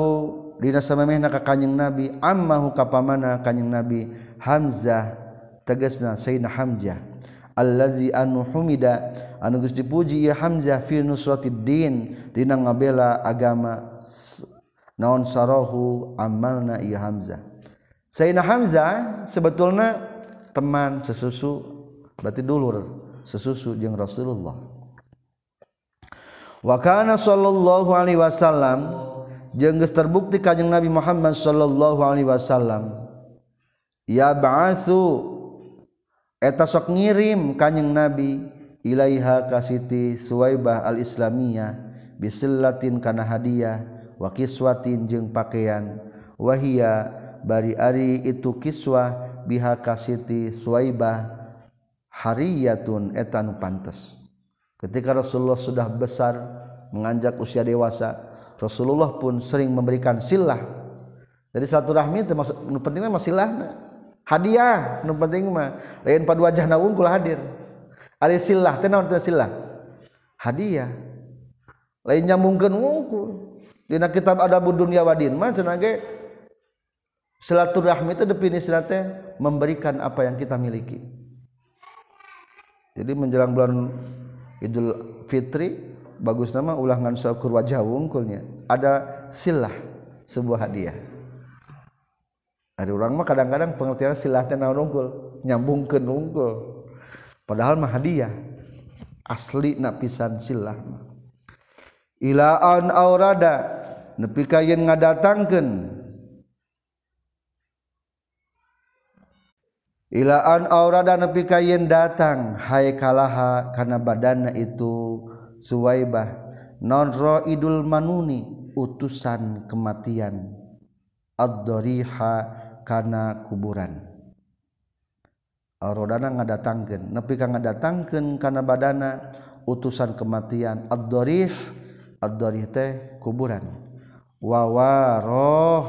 dina samemehna ka kanjing Nabi ammahu ka pamana kanjing Nabi Hamzah tegasna Sayyidina Hamzah allazi anu humida anu geus dipuji ieu Hamzah fi nusratiddin dina ngabela agama naon sarahu amalna ieu Hamzah. Sayyidina Hamzah sebetulna teman sesusu berarti dulur sesusu jeung Rasulullah. Wa kana sallallahu alaihi wasallam jeung geus terbukti kanjing Nabi Muhammad sallallahu alaihi wasallam ya ba'atsu eta sok ngirim kanyeng nabi ilaiha kasiti suwaibah al islamiyah bisellatin kana hadiah wa kiswatin jeung pakaian wahia bari ari itu kiswah biha kasiti suwaibah hariyatun etan pantes. Ketika Rasulullah sudah besar menganjak usia dewasa Rasulullah pun sering memberikan silah. Jadi satu rahmi termasuk pentingnya masilahna hadiah nu penting mah. Lain pada wajah wungkul hadir. Ari silah teh naon silah? Hadiah. Lain nyambungkeun wungkul dina kitab adabud dunya wadin mah cenah ge silaturahmi itu definisi teh memberikan apa yang kita miliki. Jadi menjelang bulan Idul Fitri bagus nama ulangan syukur wajah wungkulnya ada silah sebuah hadiah ada orang mah kadang-kadang pengertian silahnya naon unggul nyambungkeun unggul. Padahal mah hadiah asli na pisan silah mah. Ila an aurada nepi ka yen ngadatangkeun. Ila an aurada nepi ka yen datang hai kalaha kana badanna itu suwaibah non idul manuni utusan kematian ad-dariha kana kuburan. Rodana ngadatangkeun nepi ka ngadatangkeun kana badana utusan kematian ad-darih ad-darih teh kuburan. Wa waroh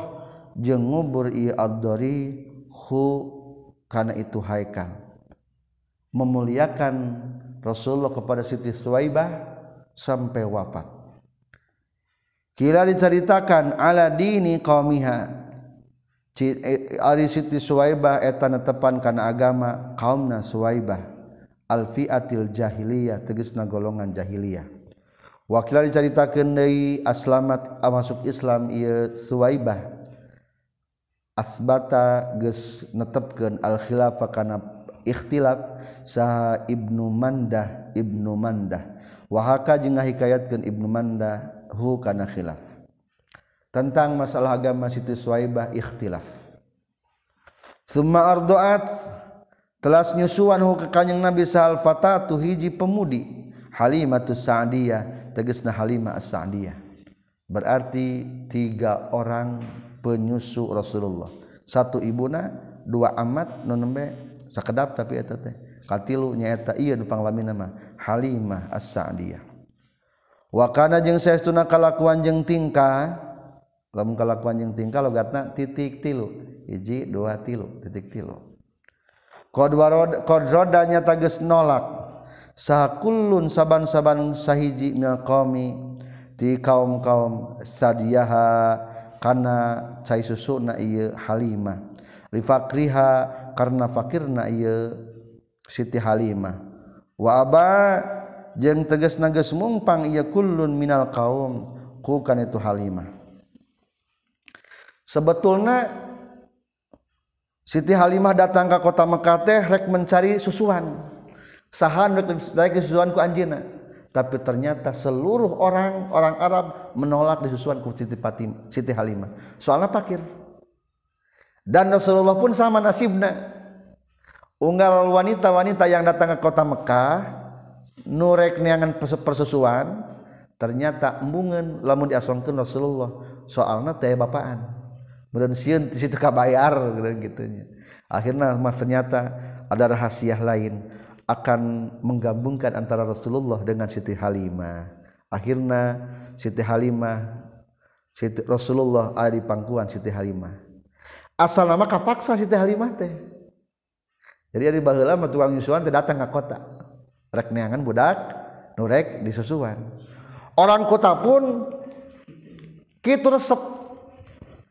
jeung ngubur ieu ad-darih hu kana itu haikal memuliakan Rasulullah kepada Siti Suwaibah sampai wafat Kila diceritakan ala dini qaumiha e, ari Siti Suwaibah eta netepan kana agama kaumna Suwaibah. Alfiatil jahiliyah tegasna golongan jahiliyah. Wakila diceritakeun deui aslamat masuk Islam ieu Suwaibah. Asbata geus netepkeun al khilafah kana ikhtilaf sah Ibnu Mandah Ibnu Mandahwahaka je hikayatkan Ibnu Manda hukana khilaf. Tentang masalah agama situswaibah ikhtilaf. Semua doat telah nyusuan ke kanyang Nabi salfata tuh hiji pemudi Halimah Sa'diyah tegesna Halimah as-Sa'diyah. Berarti tiga orang penyusu Rasulullah. Satu ibuna dua amat nonembe sakedap tapi eta teh. Katilu nyaeta ieu nu panglamin nama Halimah as-Sa'diyah wakana jeung saestuna kalakuan jeung tingkah lamun kalakuan jeung tingkah logatna titik tilu. Hiji dua tilu titik tilu. Qad warad qad rodanya tages nolak. Sakullun saban-saban sahiji minal qaumi ti kaum-kaum sadiyaha kana cai susuna ieu halimah. Li fakriha karna fakirna ieu Siti Halimah. Wa aba jeung tegas nages mumpang iya kullun minal kaum ku kan itu Halimah sebetulnya Siti Halimah datang ke kota Mekah teh rek mencari susuan sahan rek susuan ku anjeuna tapi ternyata seluruh orang orang Arab menolak disusuan ku Siti Fatim, Siti Halimah. Soalnya pakir. Dan Rasulullah pun sama nasibnya. Unggal wanita-wanita yang datang ke kota Mekah nurek niangan persusuan ternyata embungan lamun diasongkeun Rasulullah soalnya teh bapaan. Kemudian sieun di situ kabayar gitu Akhirnya ternyata ada rahasia lain akan menggabungkan antara Rasulullah dengan Siti Halimah. Akhirnya Siti Halimah Siti Rasulullah ada di pangkuan Siti Halimah. Asal nama kapaksa Siti Halimah teh. Jadi ada baheula mah tukang nyusuan teh datang ke kota. rek neangan budak nurek disusuan orang kota pun kita resep.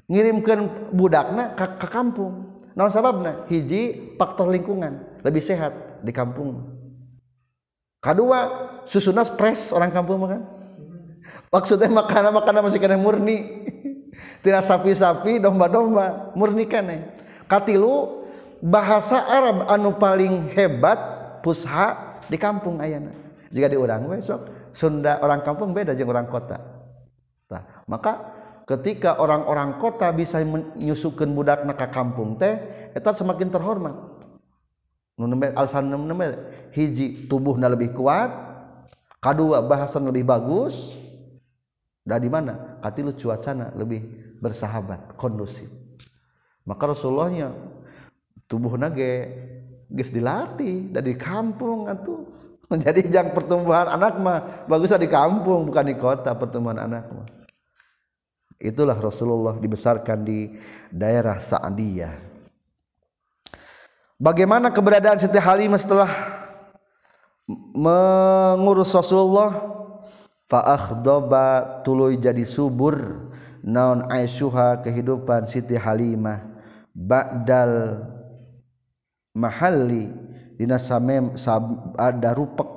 Ngirimkan budakna ke, ke kampung. Naon sababna? Hiji faktor lingkungan. Lebih sehat di kampung. Kedua susuna fresh orang kampung makan maksudnya makanan makanan masih kena murni. *laughs* Tidak sapi-sapi domba-domba murni kene. Katilu bahasa Arab anu paling hebat pusha di kampung ayana jika di orang besok Sunda orang kampung beda jeung orang kota. Nah, maka ketika orang-orang kota bisa menyusukan budak naka kampung teh eta semakin terhormat. Alasan hiji tubuhnya lebih kuat kedua bahasan lebih bagus. Dari mana? Katilu cuacana lebih bersahabat kondusif. Maka Rasulullahnya tubuh nage guys dilatih dari kampung atau *laughs* menjadi jang pertumbuhan anak mah bagusnya di kampung bukan di kota pertumbuhan anak mah. Itulah Rasulullah dibesarkan di daerah Sa'diyah. Bagaimana keberadaan Siti Halimah setelah mengurus Rasulullah? Fa'akhdoba tuluy jadi subur naon aisyuha kehidupan Siti Halimah ba'dal mahalli dina samem ada rupek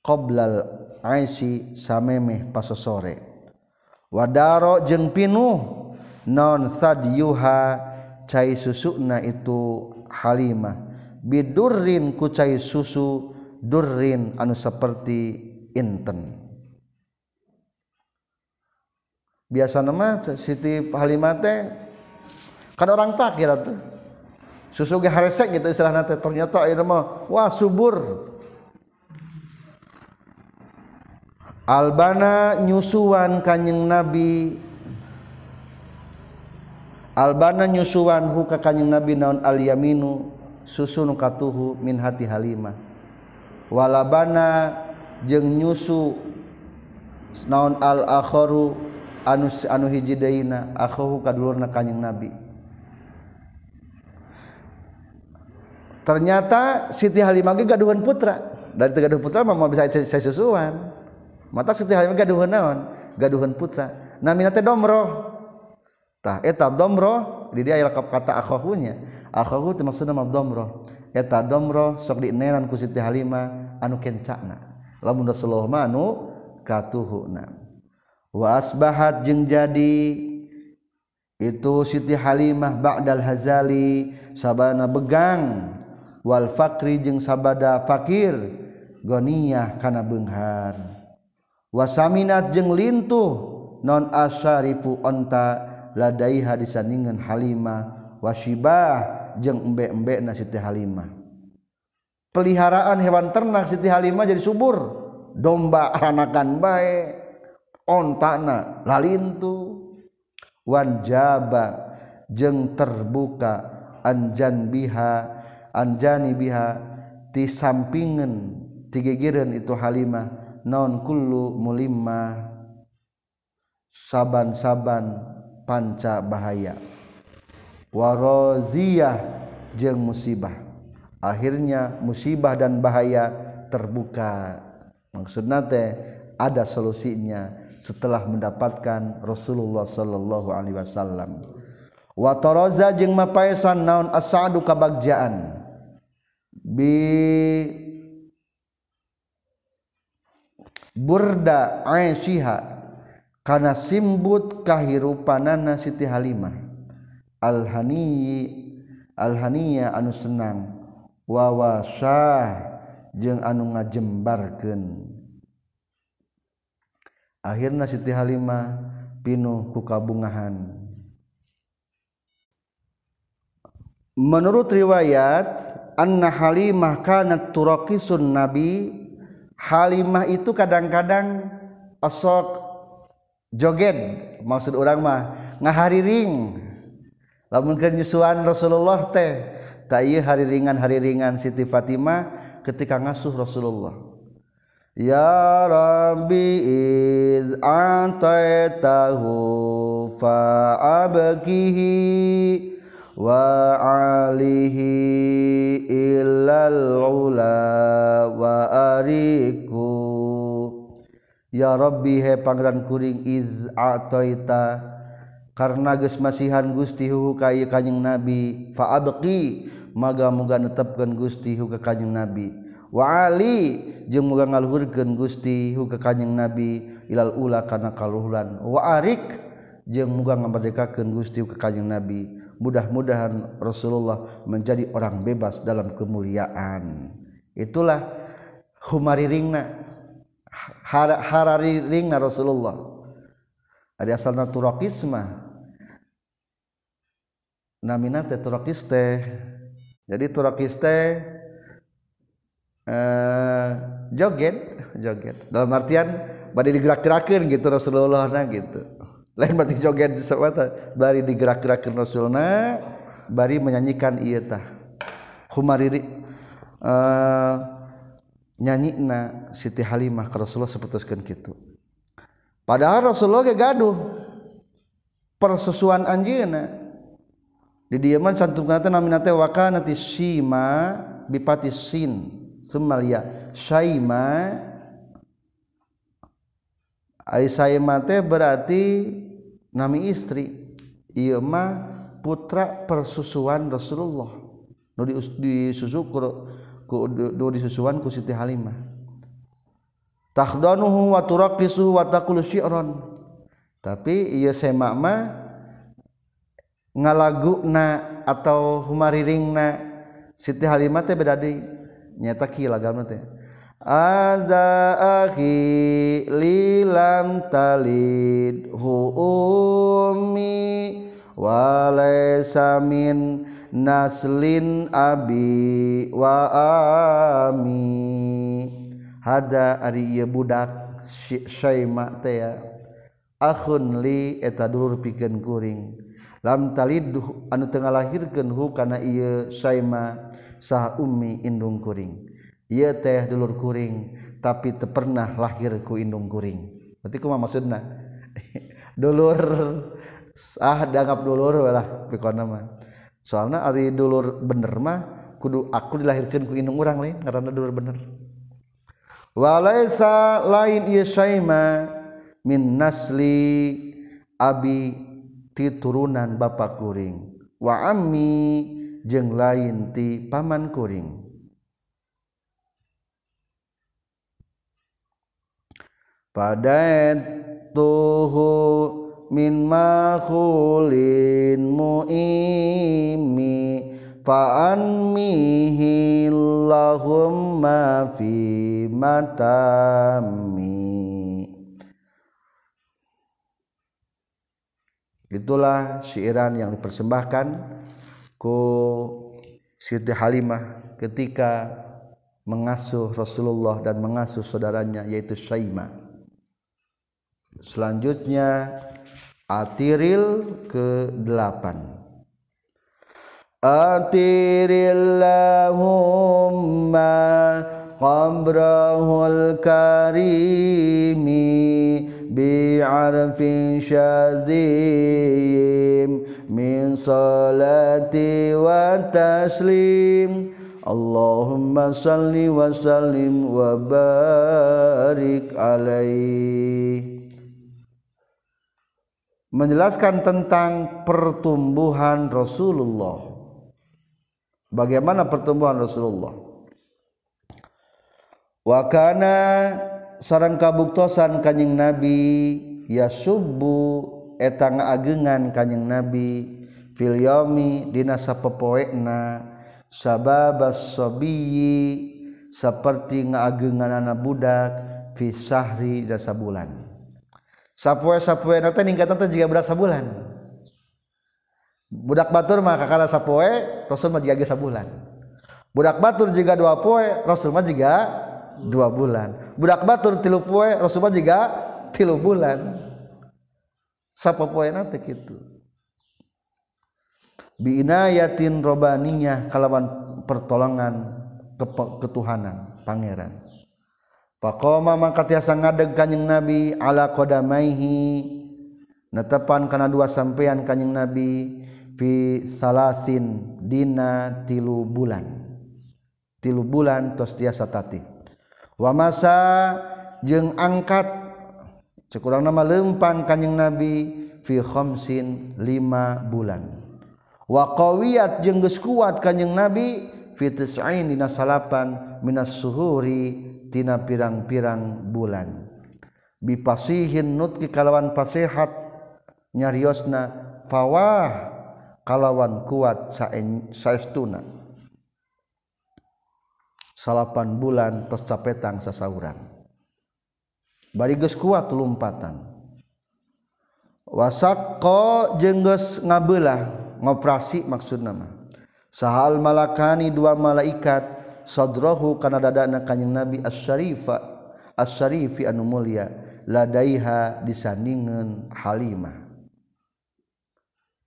qoblal aisi samemeh pasosore. Wadaro jeung pinuh non sadyuha cai susuna itu halimah. Bidurrin ku cai susu durrin anu seperti inten. Biasa nama Siti Halimah teh kan orang fakir atuh. susu ge haresek gitu istilahna teh ternyata ieu mah wah subur. Albana nyusuan kanyeng Nabi. Albana nyusuan hu ka kanjeng Nabi naon al yaminu susu nu katuhu min hati Halimah. Walabana jeung nyusu naon al akharu anu anu hiji deuna akhahu kadulurna kanjeng Nabi. Ternyata Siti Halimah ge gaduhan putra. Dari gaduh putra mah bisa saya susuan. Mata Siti Halimah gaduhan naon? Gaduhan putra. Namina teh domroh. Tah eta domro di dia aya kata akhahunya. Akhahu teh maksudna mah domro eta domro sok dieneran ku Siti Halimah anu kencana. Lamun Rasulullah mah anu katuhuna. Wa asbahat jeung jadi itu Siti Halimah ba'dal hazali sabana begang wal fakri jeung sabada fakir goniyah kana benghar wasaminat jeung lintuh non asyarifu onta ladai hadisandingan halimah. Wasibah jeung embe-embe na Siti Halimah. Peliharaan hewan ternak Siti Halimah jadi subur. Domba anakan baik ontana lalintu wanjaba jeng terbuka anjan biha. Anjani biha ti sampingan tigegiran itu Halimah non kullu mulimah saban-saban panca bahaya. Waroziyah jeng musibah. Akhirnya musibah dan bahaya terbuka. Maksud nate ada solusinya setelah mendapatkan Rasulullah sallallahu alaihi wasallam. Wa taraza jeung mapaesan naon asadu kabagjaan bi burda aisyha kana simbut kahirupanana Siti Halimah. Alhani alhania anu senang wawasah jeung anu ngajembarkeun akhirna Siti Halimah pinuh ku kabungahan. menurut riwayat anna halimah kanat turaqisun nabi. Halimah itu kadang-kadang osok joget maksud orang mah ngahariring lamun keur nyusuan Rasulullah teh tak ieu hariringan hariringan Siti Fatimah ketika ngasuh Rasulullah. Ya Rabbi iz ataitahu fa abkihi wa alihi illal ula wa ariku. Ya rabbi he pangeran kuring iz ataita karena geus masihan Gusti hu ka kanjing nabi fa abqi maga muga netepkeun Gusti hu ka kanjing nabi. Wa ali jeung muga ngaluhurkeun Gusti hu ka kanjing nabi ilal ula kana kaluhuran. Wa arik jeung muga ngamerdekakeun Gusti hu ka kanjing nabi. Mudah-mudahan Rasulullah menjadi orang bebas dalam kemuliaan. Itulah humari ringna harari ringna Rasulullah. Ada asalna turakisma namina teh turakis jadi turakis teh eh, joget joget. Dalam artian badi digerak-gerakin gitu Rasulullah nah gitu lain berarti joget sabata bari digerak-gerakeun Rasulna bari menyanyikan ieu tah. Humariri uh, nyanyina Siti Halimah ke Rasulullah seputuskeun kitu. Padahal Rasulullah ge gaduh. Persusuan anjeunna. Di dieu man santunna teh namina teh wakanati sima bipati sin semalia syaima Ari saima teh berarti nami istri ieu mah putra persusuan Rasulullah. Nu disusu ku, ku nu disusuan ku Siti Halimah. Takhdanuhu wa turaqisu wa taqulu syi'ran tapi ieu semak mah ngalaguna atau humariringna Siti Halimah teh beda deui. Nyata kieu lagamna teh. aza akhi lilam talid hu ummi walaysa min naslin abi wa ami. Hada ari ieu budak syaima teh ya. Akhun li eta dulur pikeun kuring. Lam talid anu teu ngalahirkeun hu kana ieu syaima sah ummi indung kuring. ia teh dulur kuring tapi te pernah lahir ku indung kuring. Berarti kuma maksudna? *laughs* Dulur ah dianggap dulur lah pikona mah. Soalnya ari dulur bener mah kudu aku dilahirkan ku indung orang lain karena dulur bener. Walaisa lain ieu syaima min nasli abi ti turunan bapak kuring. Wa ammi jeung lain ti paman kuring. Tuhu min makhulin muimi fa'anmihillahumma fi matami. Itulah syairan yang dipersembahkan ku Siti Halimah ketika mengasuh Rasulullah dan mengasuh saudaranya yaitu Syaimah selanjutnya Atiril ke-8 Atirillahumma qabrahul karimi bi'arfin syadzim min salati wa taslim. Allahumma salli wa sallim wa barik alaih menjelaskan tentang pertumbuhan Rasulullah. Bagaimana pertumbuhan Rasulullah? Wa kana sarang kabuktosan kanjing Nabi ya subuh eta ngaagengan kanjing Nabi fil yaumi dina sapopoena sababas sabiyyi seperti ngaagengan anak budak fi syahri dasa bulan sapoe-sapoe nanti ningkatan teh juga budak sabulan. Budak batur mah kakara sapoe rasul mah juga sabulan. Budak batur juga dua poe rasul mah juga dua bulan. Budak batur tilu poe rasul mah juga tilu bulan. Sapoe nanti gitu biinayatin robaninya kalawan pertolongan ketuhanan pangeran Pakoma maka tiasa ngadeg kanyeng Nabi ala qadamaihi netepan kana dua sampean kanyeng Nabi fi salasin dina tilu bulan. Tilu bulan tos tiasa tati. Wa masa jeung angkat cekurang nama lempang kanyeng Nabi fi khamsin lima bulan. Wa qawiyat jeung geus kuat kanyeng Nabi fi tis'ain dina salapan minas suhuri tina pirang-pirang bulan. Bipasihin nutki kalawan pasihat nyariosna fawah kalawan kuat saestuna. Salapan bulan tos capetang sasauran. Barigus kuat lompatan. Wasakko jengges ngabelah ngoperasi maksud nama sahal malakani dua malaikat sadrohu kana dadana kanjing Nabi as-syarifa as-syarifi anu mulia ladaiha disandingan Halimah.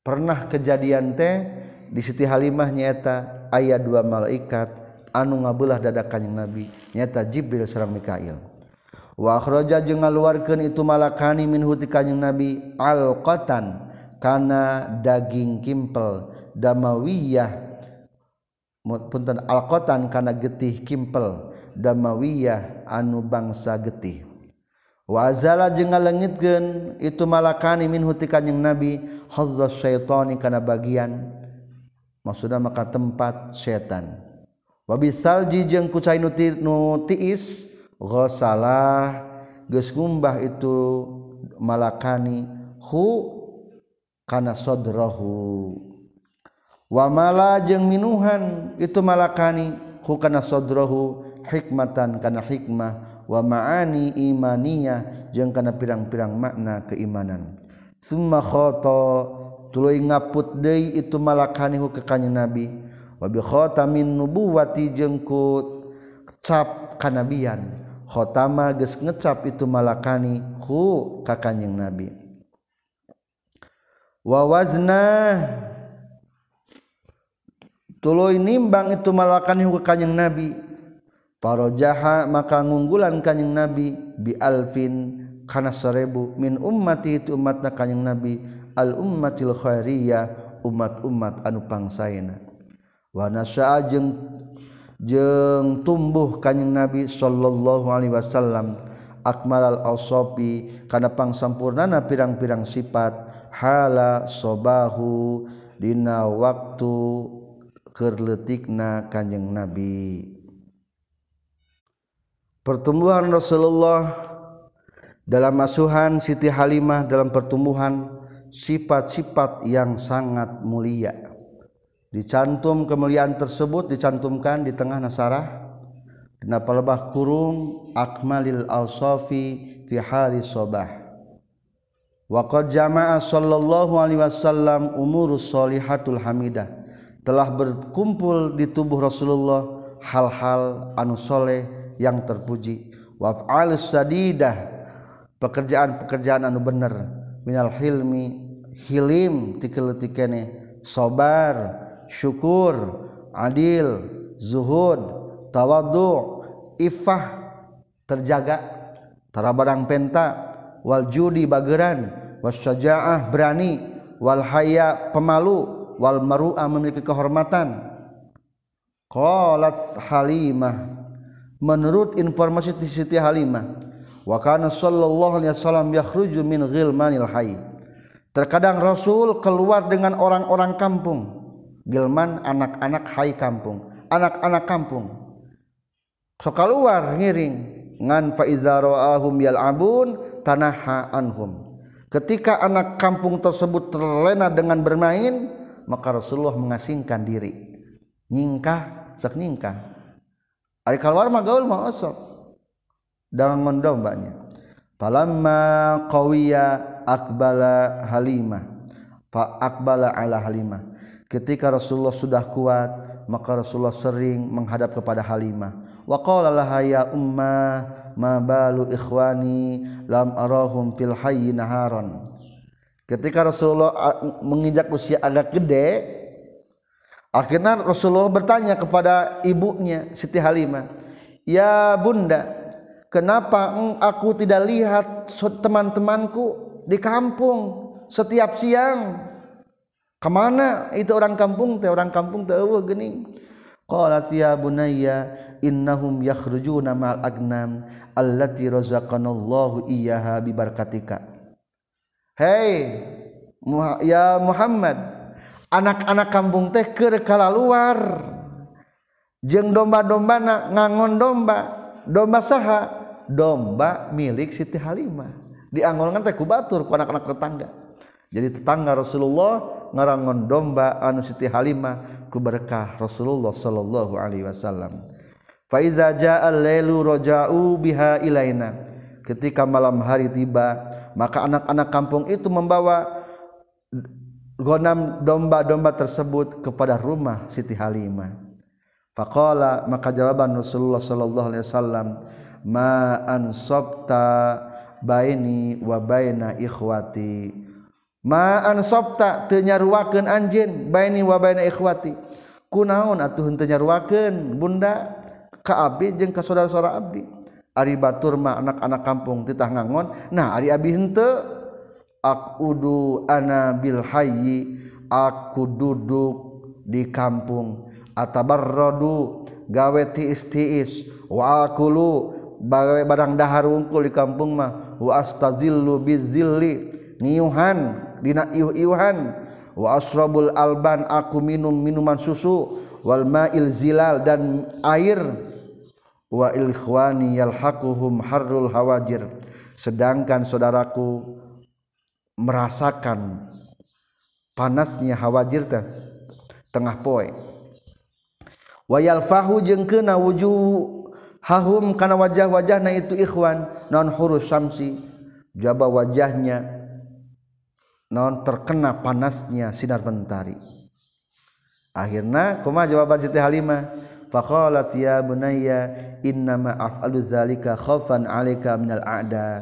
Pernah kejadian teh di Siti Halimah nyata ayat dua malaikat anu ngabelah dada kanjing Nabi nyata Jibril sareng Mikail. Wa akhraja jeung ngaluarkeun itu malakani min huti kanjing nabi alqatan kana daging kimpel damawiyah punten alkotan kana getih kimpel damawiyah anu bangsa getih. Wazala jeung ngalengitkeun itu malakani min huti kanjing nabi hazza syaitani kana bagian maksudna maka tempat setan wa bisalji jeung ku cai nu tiis ghasalah geus ngumbah itu malakani hu kana sadrahu. wamala jeung minuhan itu malakani hukana sodrohu hikmatan kana hikmah. Wa ma'ani imaniyah jeung kana pirang-pirang makna keimanan. Summa khata tuluy ngaput deui itu malakani hu ka kanjeng nabi. Wa bi khatamin nubuwati jeung ku cap kanabian. Khotama geus ngecap itu malakani hu ka kanjeng nabi. Wa wazna tuloy nimbang itu malakan ke kanyang nabi. Parojaha maka ngunggulan kanyang nabi bi alfin kana seribu min ummati itu umatna kanyang nabi. Al ummatil khairiyah umat-umat anu pangsaina. Wa nasya'a jeung jeung tumbuh kanyang nabi sallallahu alaihi wasallam. Akmalal awsafi kana pangsampurnana pirang-pirang sifat. Hala sobahu dina waktu letikna Kanjeng nabi. Pertumbuhan Rasulullah dalam masuhan Siti Halimah dalam pertumbuhan sifat-sifat yang sangat mulia. Dicantum kemuliaan tersebut dicantumkan di tengah nasarah. Kenapa lebah kurung? Akmalil al-sofi fi hari sobah waqad jama'a sallallahu alaihi wasallam umurus solihatul hamidah telah berkumpul di tubuh Rasulullah hal-hal anu soleh yang terpuji. Waf'al sadidah pekerjaan-pekerjaan anu bener. Minal hilmi hilim tikeletikene sobar syukur adil zuhud tawadu ifah terjaga tara barang penta wal judi bageran wasyajaah berani wal haya pemalu wal maru'ah memiliki kehormatan. Qalat halimah. Menurut informasi Siti Halimah wa kana sallallahu alaihi wasallam yakhruju min ghilmanil hayy terkadang rasul keluar dengan orang-orang kampung. Gilman anak-anak hai kampung anak-anak kampung. Sok keluar ngiring. Ngan fa iza ra'ahum yal'abun tanaha anhum. Ketika anak kampung tersebut terlena dengan bermain maka Rasulullah mengasingkan diri. Nyingkah sak nyingkah. Ari keluar mah gaul mah osok. Dengan dombanya falamma qawiya akbala halimah. Fa akbala ala halimah. Ketika Rasulullah sudah kuat maka Rasulullah sering menghadap kepada Halimah. Wa qala laha ya umma ma balu ikhwani lam arahum fil hayy naharan ketika Rasulullah menginjak usia agak gede akhirnya Rasulullah bertanya kepada ibunya Siti Halimah ya bunda Kenapa aku tidak lihat teman-temanku di kampung setiap siang? Ke mana itu orang kampung teh orang kampung teh eueuh geuning. Qalat ya bunayya innahum yakhrujuna ma'al agnam allati razaqanallahu iyyaha bi barakatika. Hei ya Muhammad anak-anak kampung teh kekala luar jeng domba-domba ngangon domba domba saha domba milik Siti Halimah. Dianggolkan teh kubatur ku anak-anak tetangga. Jadi tetangga Rasulullah ngarangon domba anu Siti Halimah ku berkah Rasulullah sallallahu alaihi wasallam. Fa iza jaa al-lailu raja'u biha ilaina. ketika malam hari tiba maka anak-anak kampung itu membawa gonam domba-domba tersebut kepada rumah Siti Halimah. Faqala maka jawaban Rasulullah sallallahu alaihi wasallam ma ansabta baini wa baina ikhwati. Ma ansabta teu nyaruakeun anjeun baini wa baina ikhwati. Kunaon atuh teu nyaruakeun bunda? Ka abdi jeung ka saudara-saudara abdi Ari Baturma anak-anak kampung titah ngangon. Nah Ari Abi hente akudu ana bil hayyi aku duduk di kampung. Atabarradu gawe tiis-tiis wa akulu bagawe barang dahar wungkul di kampung mah. Wa astazillu bizilli niuhan dina iuh-iuhan. Wa asrabul alban aku minum minuman susu. Wal ma'il zilal dan air. Wa ikhwani yalhaquhum harrul hawajir. Sedangkan saudaraku merasakan panasnya hawajir teh tengah poe. Wa yalfahu jeung keuna wujuh hahum karena wajah-wajahnya itu ikhwan non huruf syamsi jaba wajahnya non terkena panasnya sinar mentari. Akhirnya kuma jawaban Siti Halimah faqalat ya bunayya innama af'alu zalika khaufan 'alaika minal a'da.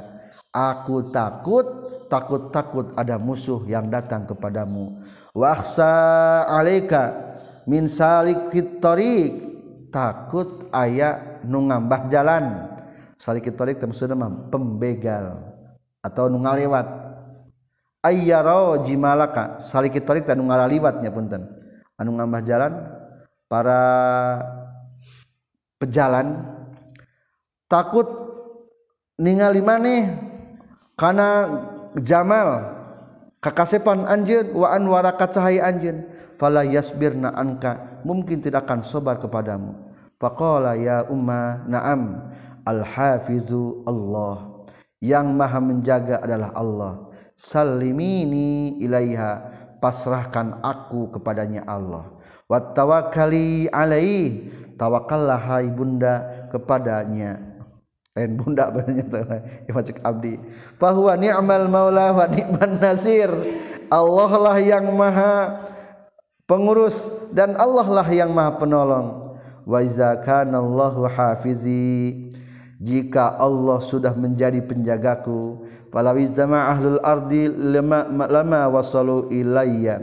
Aku takut takut-takut ada musuh yang datang kepadamu. Wa akhsa 'alaika min salik tariq. Takut aya nu ngambah jalan salikit tarik maksudnya mah pembegal atau nu ngalewat ayyaro jimalaka salikit tarik dan nu ngalaliwatnya punten. Anu ngambah jalan para pejalan. Takut ningali maneh karena jamal. Kakasepan anjeun wa anwara cahaya anjeun. Fala yasbirna anka mungkin tidak akan sobar kepadamu. Faqala ya umma na'am al-hafizu Allah. Yang maha menjaga adalah Allah. Salimini ilaiha pasrahkan aku kepadanya Allah. Wattawa kali alai tawakallah hai bunda kepadanya. Lain bunda banyak abdi. Bahwa ni'mal maula wa ni'man nasir. Allah lah yang maha pengurus dan Allah lah yang maha penolong. Wa iza kana Allahu hafizi. Jika Allah sudah menjadi penjagaku fala wizdama ahlul ardi lama lama wasalu ilayya.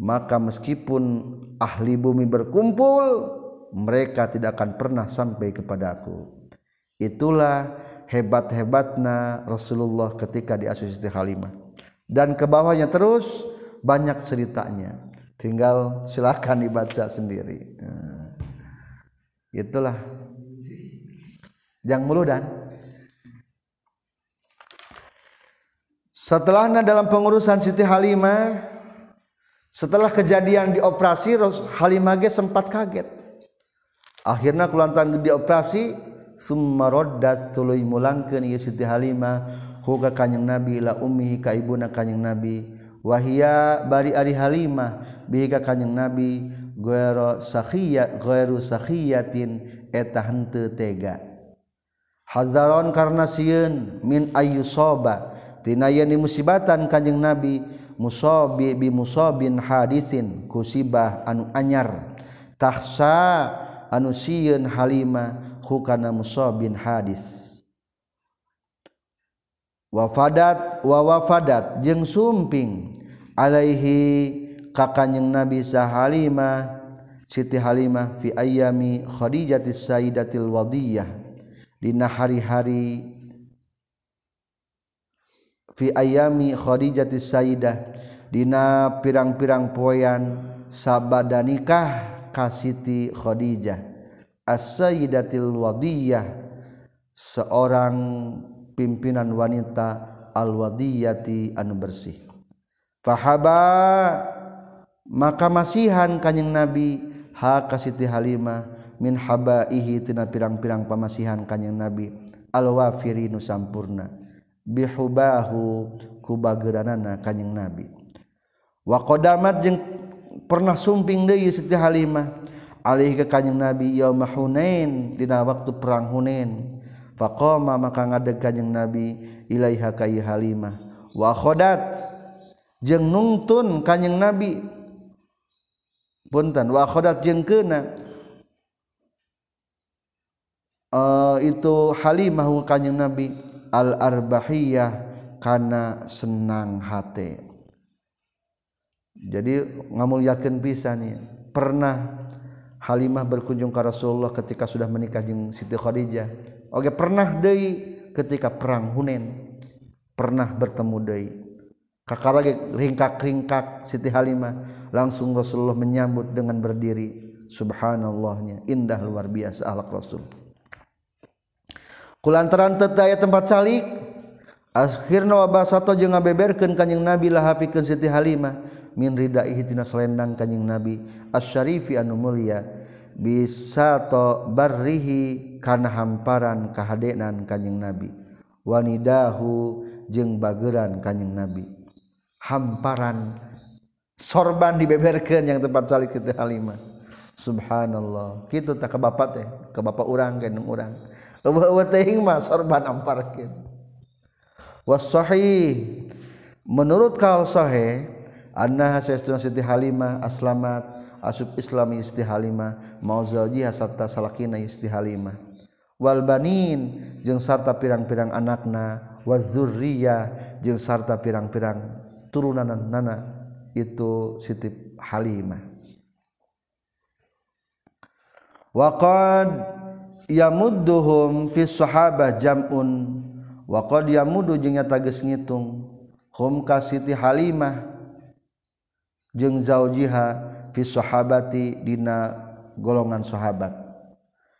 Maka meskipun ahli bumi berkumpul mereka tidak akan pernah sampai kepadaku itulah hebat-hebatna Rasulullah ketika di Siti Halimah. Dan ke bawahnya terus banyak ceritanya. Tinggal silakan dibaca sendiri. Nah, itulah. Yang muludan setelahnya dalam pengurusan Siti Halimah setelah kejadian di operasi Halimah sempat kaget akhirnya kulantan dioperasi summa roddat tuluy mulangkeun ieu Siti Halimah huka kanjing Nabi ila ummi ka ibuna kanjing Nabi wahia bari ari Halimah bihi ka kanjing Nabi ghairu sakhiyat ghairu sakhiyatin eta henteu tega. Hazaron karna sieun min ayyusaba tina yen musibatan kanjing Nabi musabi bi musabin hadisin kusibah anu anyar. Tahsa anu sieun Halimah hukana musabin hadis. Wafadat wa wafadat jeung sumping alaihi ka kanjeng Nabi sahalimah Siti Halimah fi ayyami Khadijati Sayyidatil Wadiyah. Dina hari-hari fi ayyami Khadijati Sayyidah dina pirang-pirang poyan sabada nikah kasiti Khadijah as-sayyidatil wadiyah seorang pimpinan wanita al-wadiyati anu bersih. Fahaba maka masihan kanyang nabi ha kasiti halimah min habaihi tina pirang-pirang pamasihan kanyang nabi al-wafiri nu sampurna bihubahu kubageranana kanyang nabi. Wa qadamat jeung pernah sumping deui Siti Halimah alih ke kanjeng Nabi yauma Hunain dina waktu perang Hunain. Faqama maka ngadeg kanjeng Nabi ilaiha ka Halimah. Wa khodat jeung nungtun kanjeng Nabi. Punten wa khodat jeung keuna. Uh, itu Halimah kanjeng Nabi al arbahiyah kana senang hati jadi ngamul yakin bisa nih. Pernah Halimah berkunjung ke Rasulullah ketika sudah menikah dengan Siti Khadijah? Oke pernah dei ketika perang Hunain. Pernah bertemu dei kakak lagi ringkak-ringkak Siti Halimah. Langsung Rasulullah menyambut dengan berdiri. Subhanallahnya indah luar biasa akhlak Rasul. Lantaran tetaya tempat calik. Akhirnya wabah satu je ngabeberkan kanyeng nabi lah Siti Halimah min minridahitina selendang kanyeng nabi. Asyarifi anu mulia bisa to barrihi kana hamparan kahadenan kanyeng nabi. Wanidahu jeung bageran kanyeng nabi. Hamparan sorban dibeberkan yang tempat salik kita halimah subhanallah. Gitu tak ke bapak teh ke bapak orang ke enam orang eueuh teh mah sorban amparkeun. Was sahih. Menurut kal sahih Shahe Siti Halimah aslamat asub Islami isti Halimah mauji hasarta salahkin isti Halimahwalbanin jeung sarta pirang-pirang anakna. Wazurria jeung sarta pirang-pirang turunanan nana itu Siti Halimah. Wa ya mudduhum fi sahabah jam'un. Wa qad yamudu jeung nyata geus ngitung. Hum ka Siti Halimah jeung zaujiha fi sahabati dina golongan sahabat.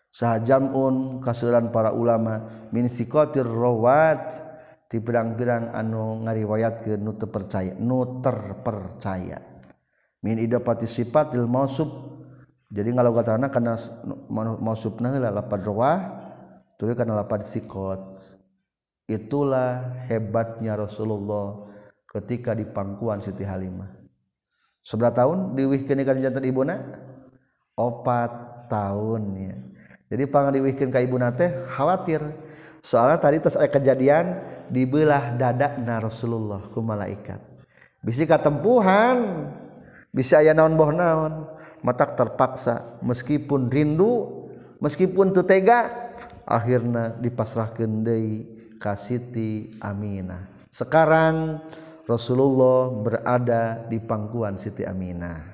Sahajamun kasuran para ulama min siqatir rawat di pirang-pirang anu ngariwayatkeun nu terpercaya nu terpercaya. Min idapati sifatil mausub jadi kalau kata ngalogatana kana mausubna lah lapad rawah tuluy karena lapad sikot. Itulah hebatnya Rasulullah ketika di pangkuan Siti Halimah. sebelah tahun diwihkan ikan jantan ibuna? Opat tahun ya. Jadi pang diwihkan ke ibuna teh khawatir. Soalnya tadi tas ada kejadian dibelah dada na Rasulullah ku malaikat. Bisi ketempuhan bisa ayah naon boh naon. Matak terpaksa meskipun rindu meskipun tetega akhirnya dipasrahkan deui ka Siti Aminah. Sekarang Rasulullah berada di pangkuan Siti Aminah.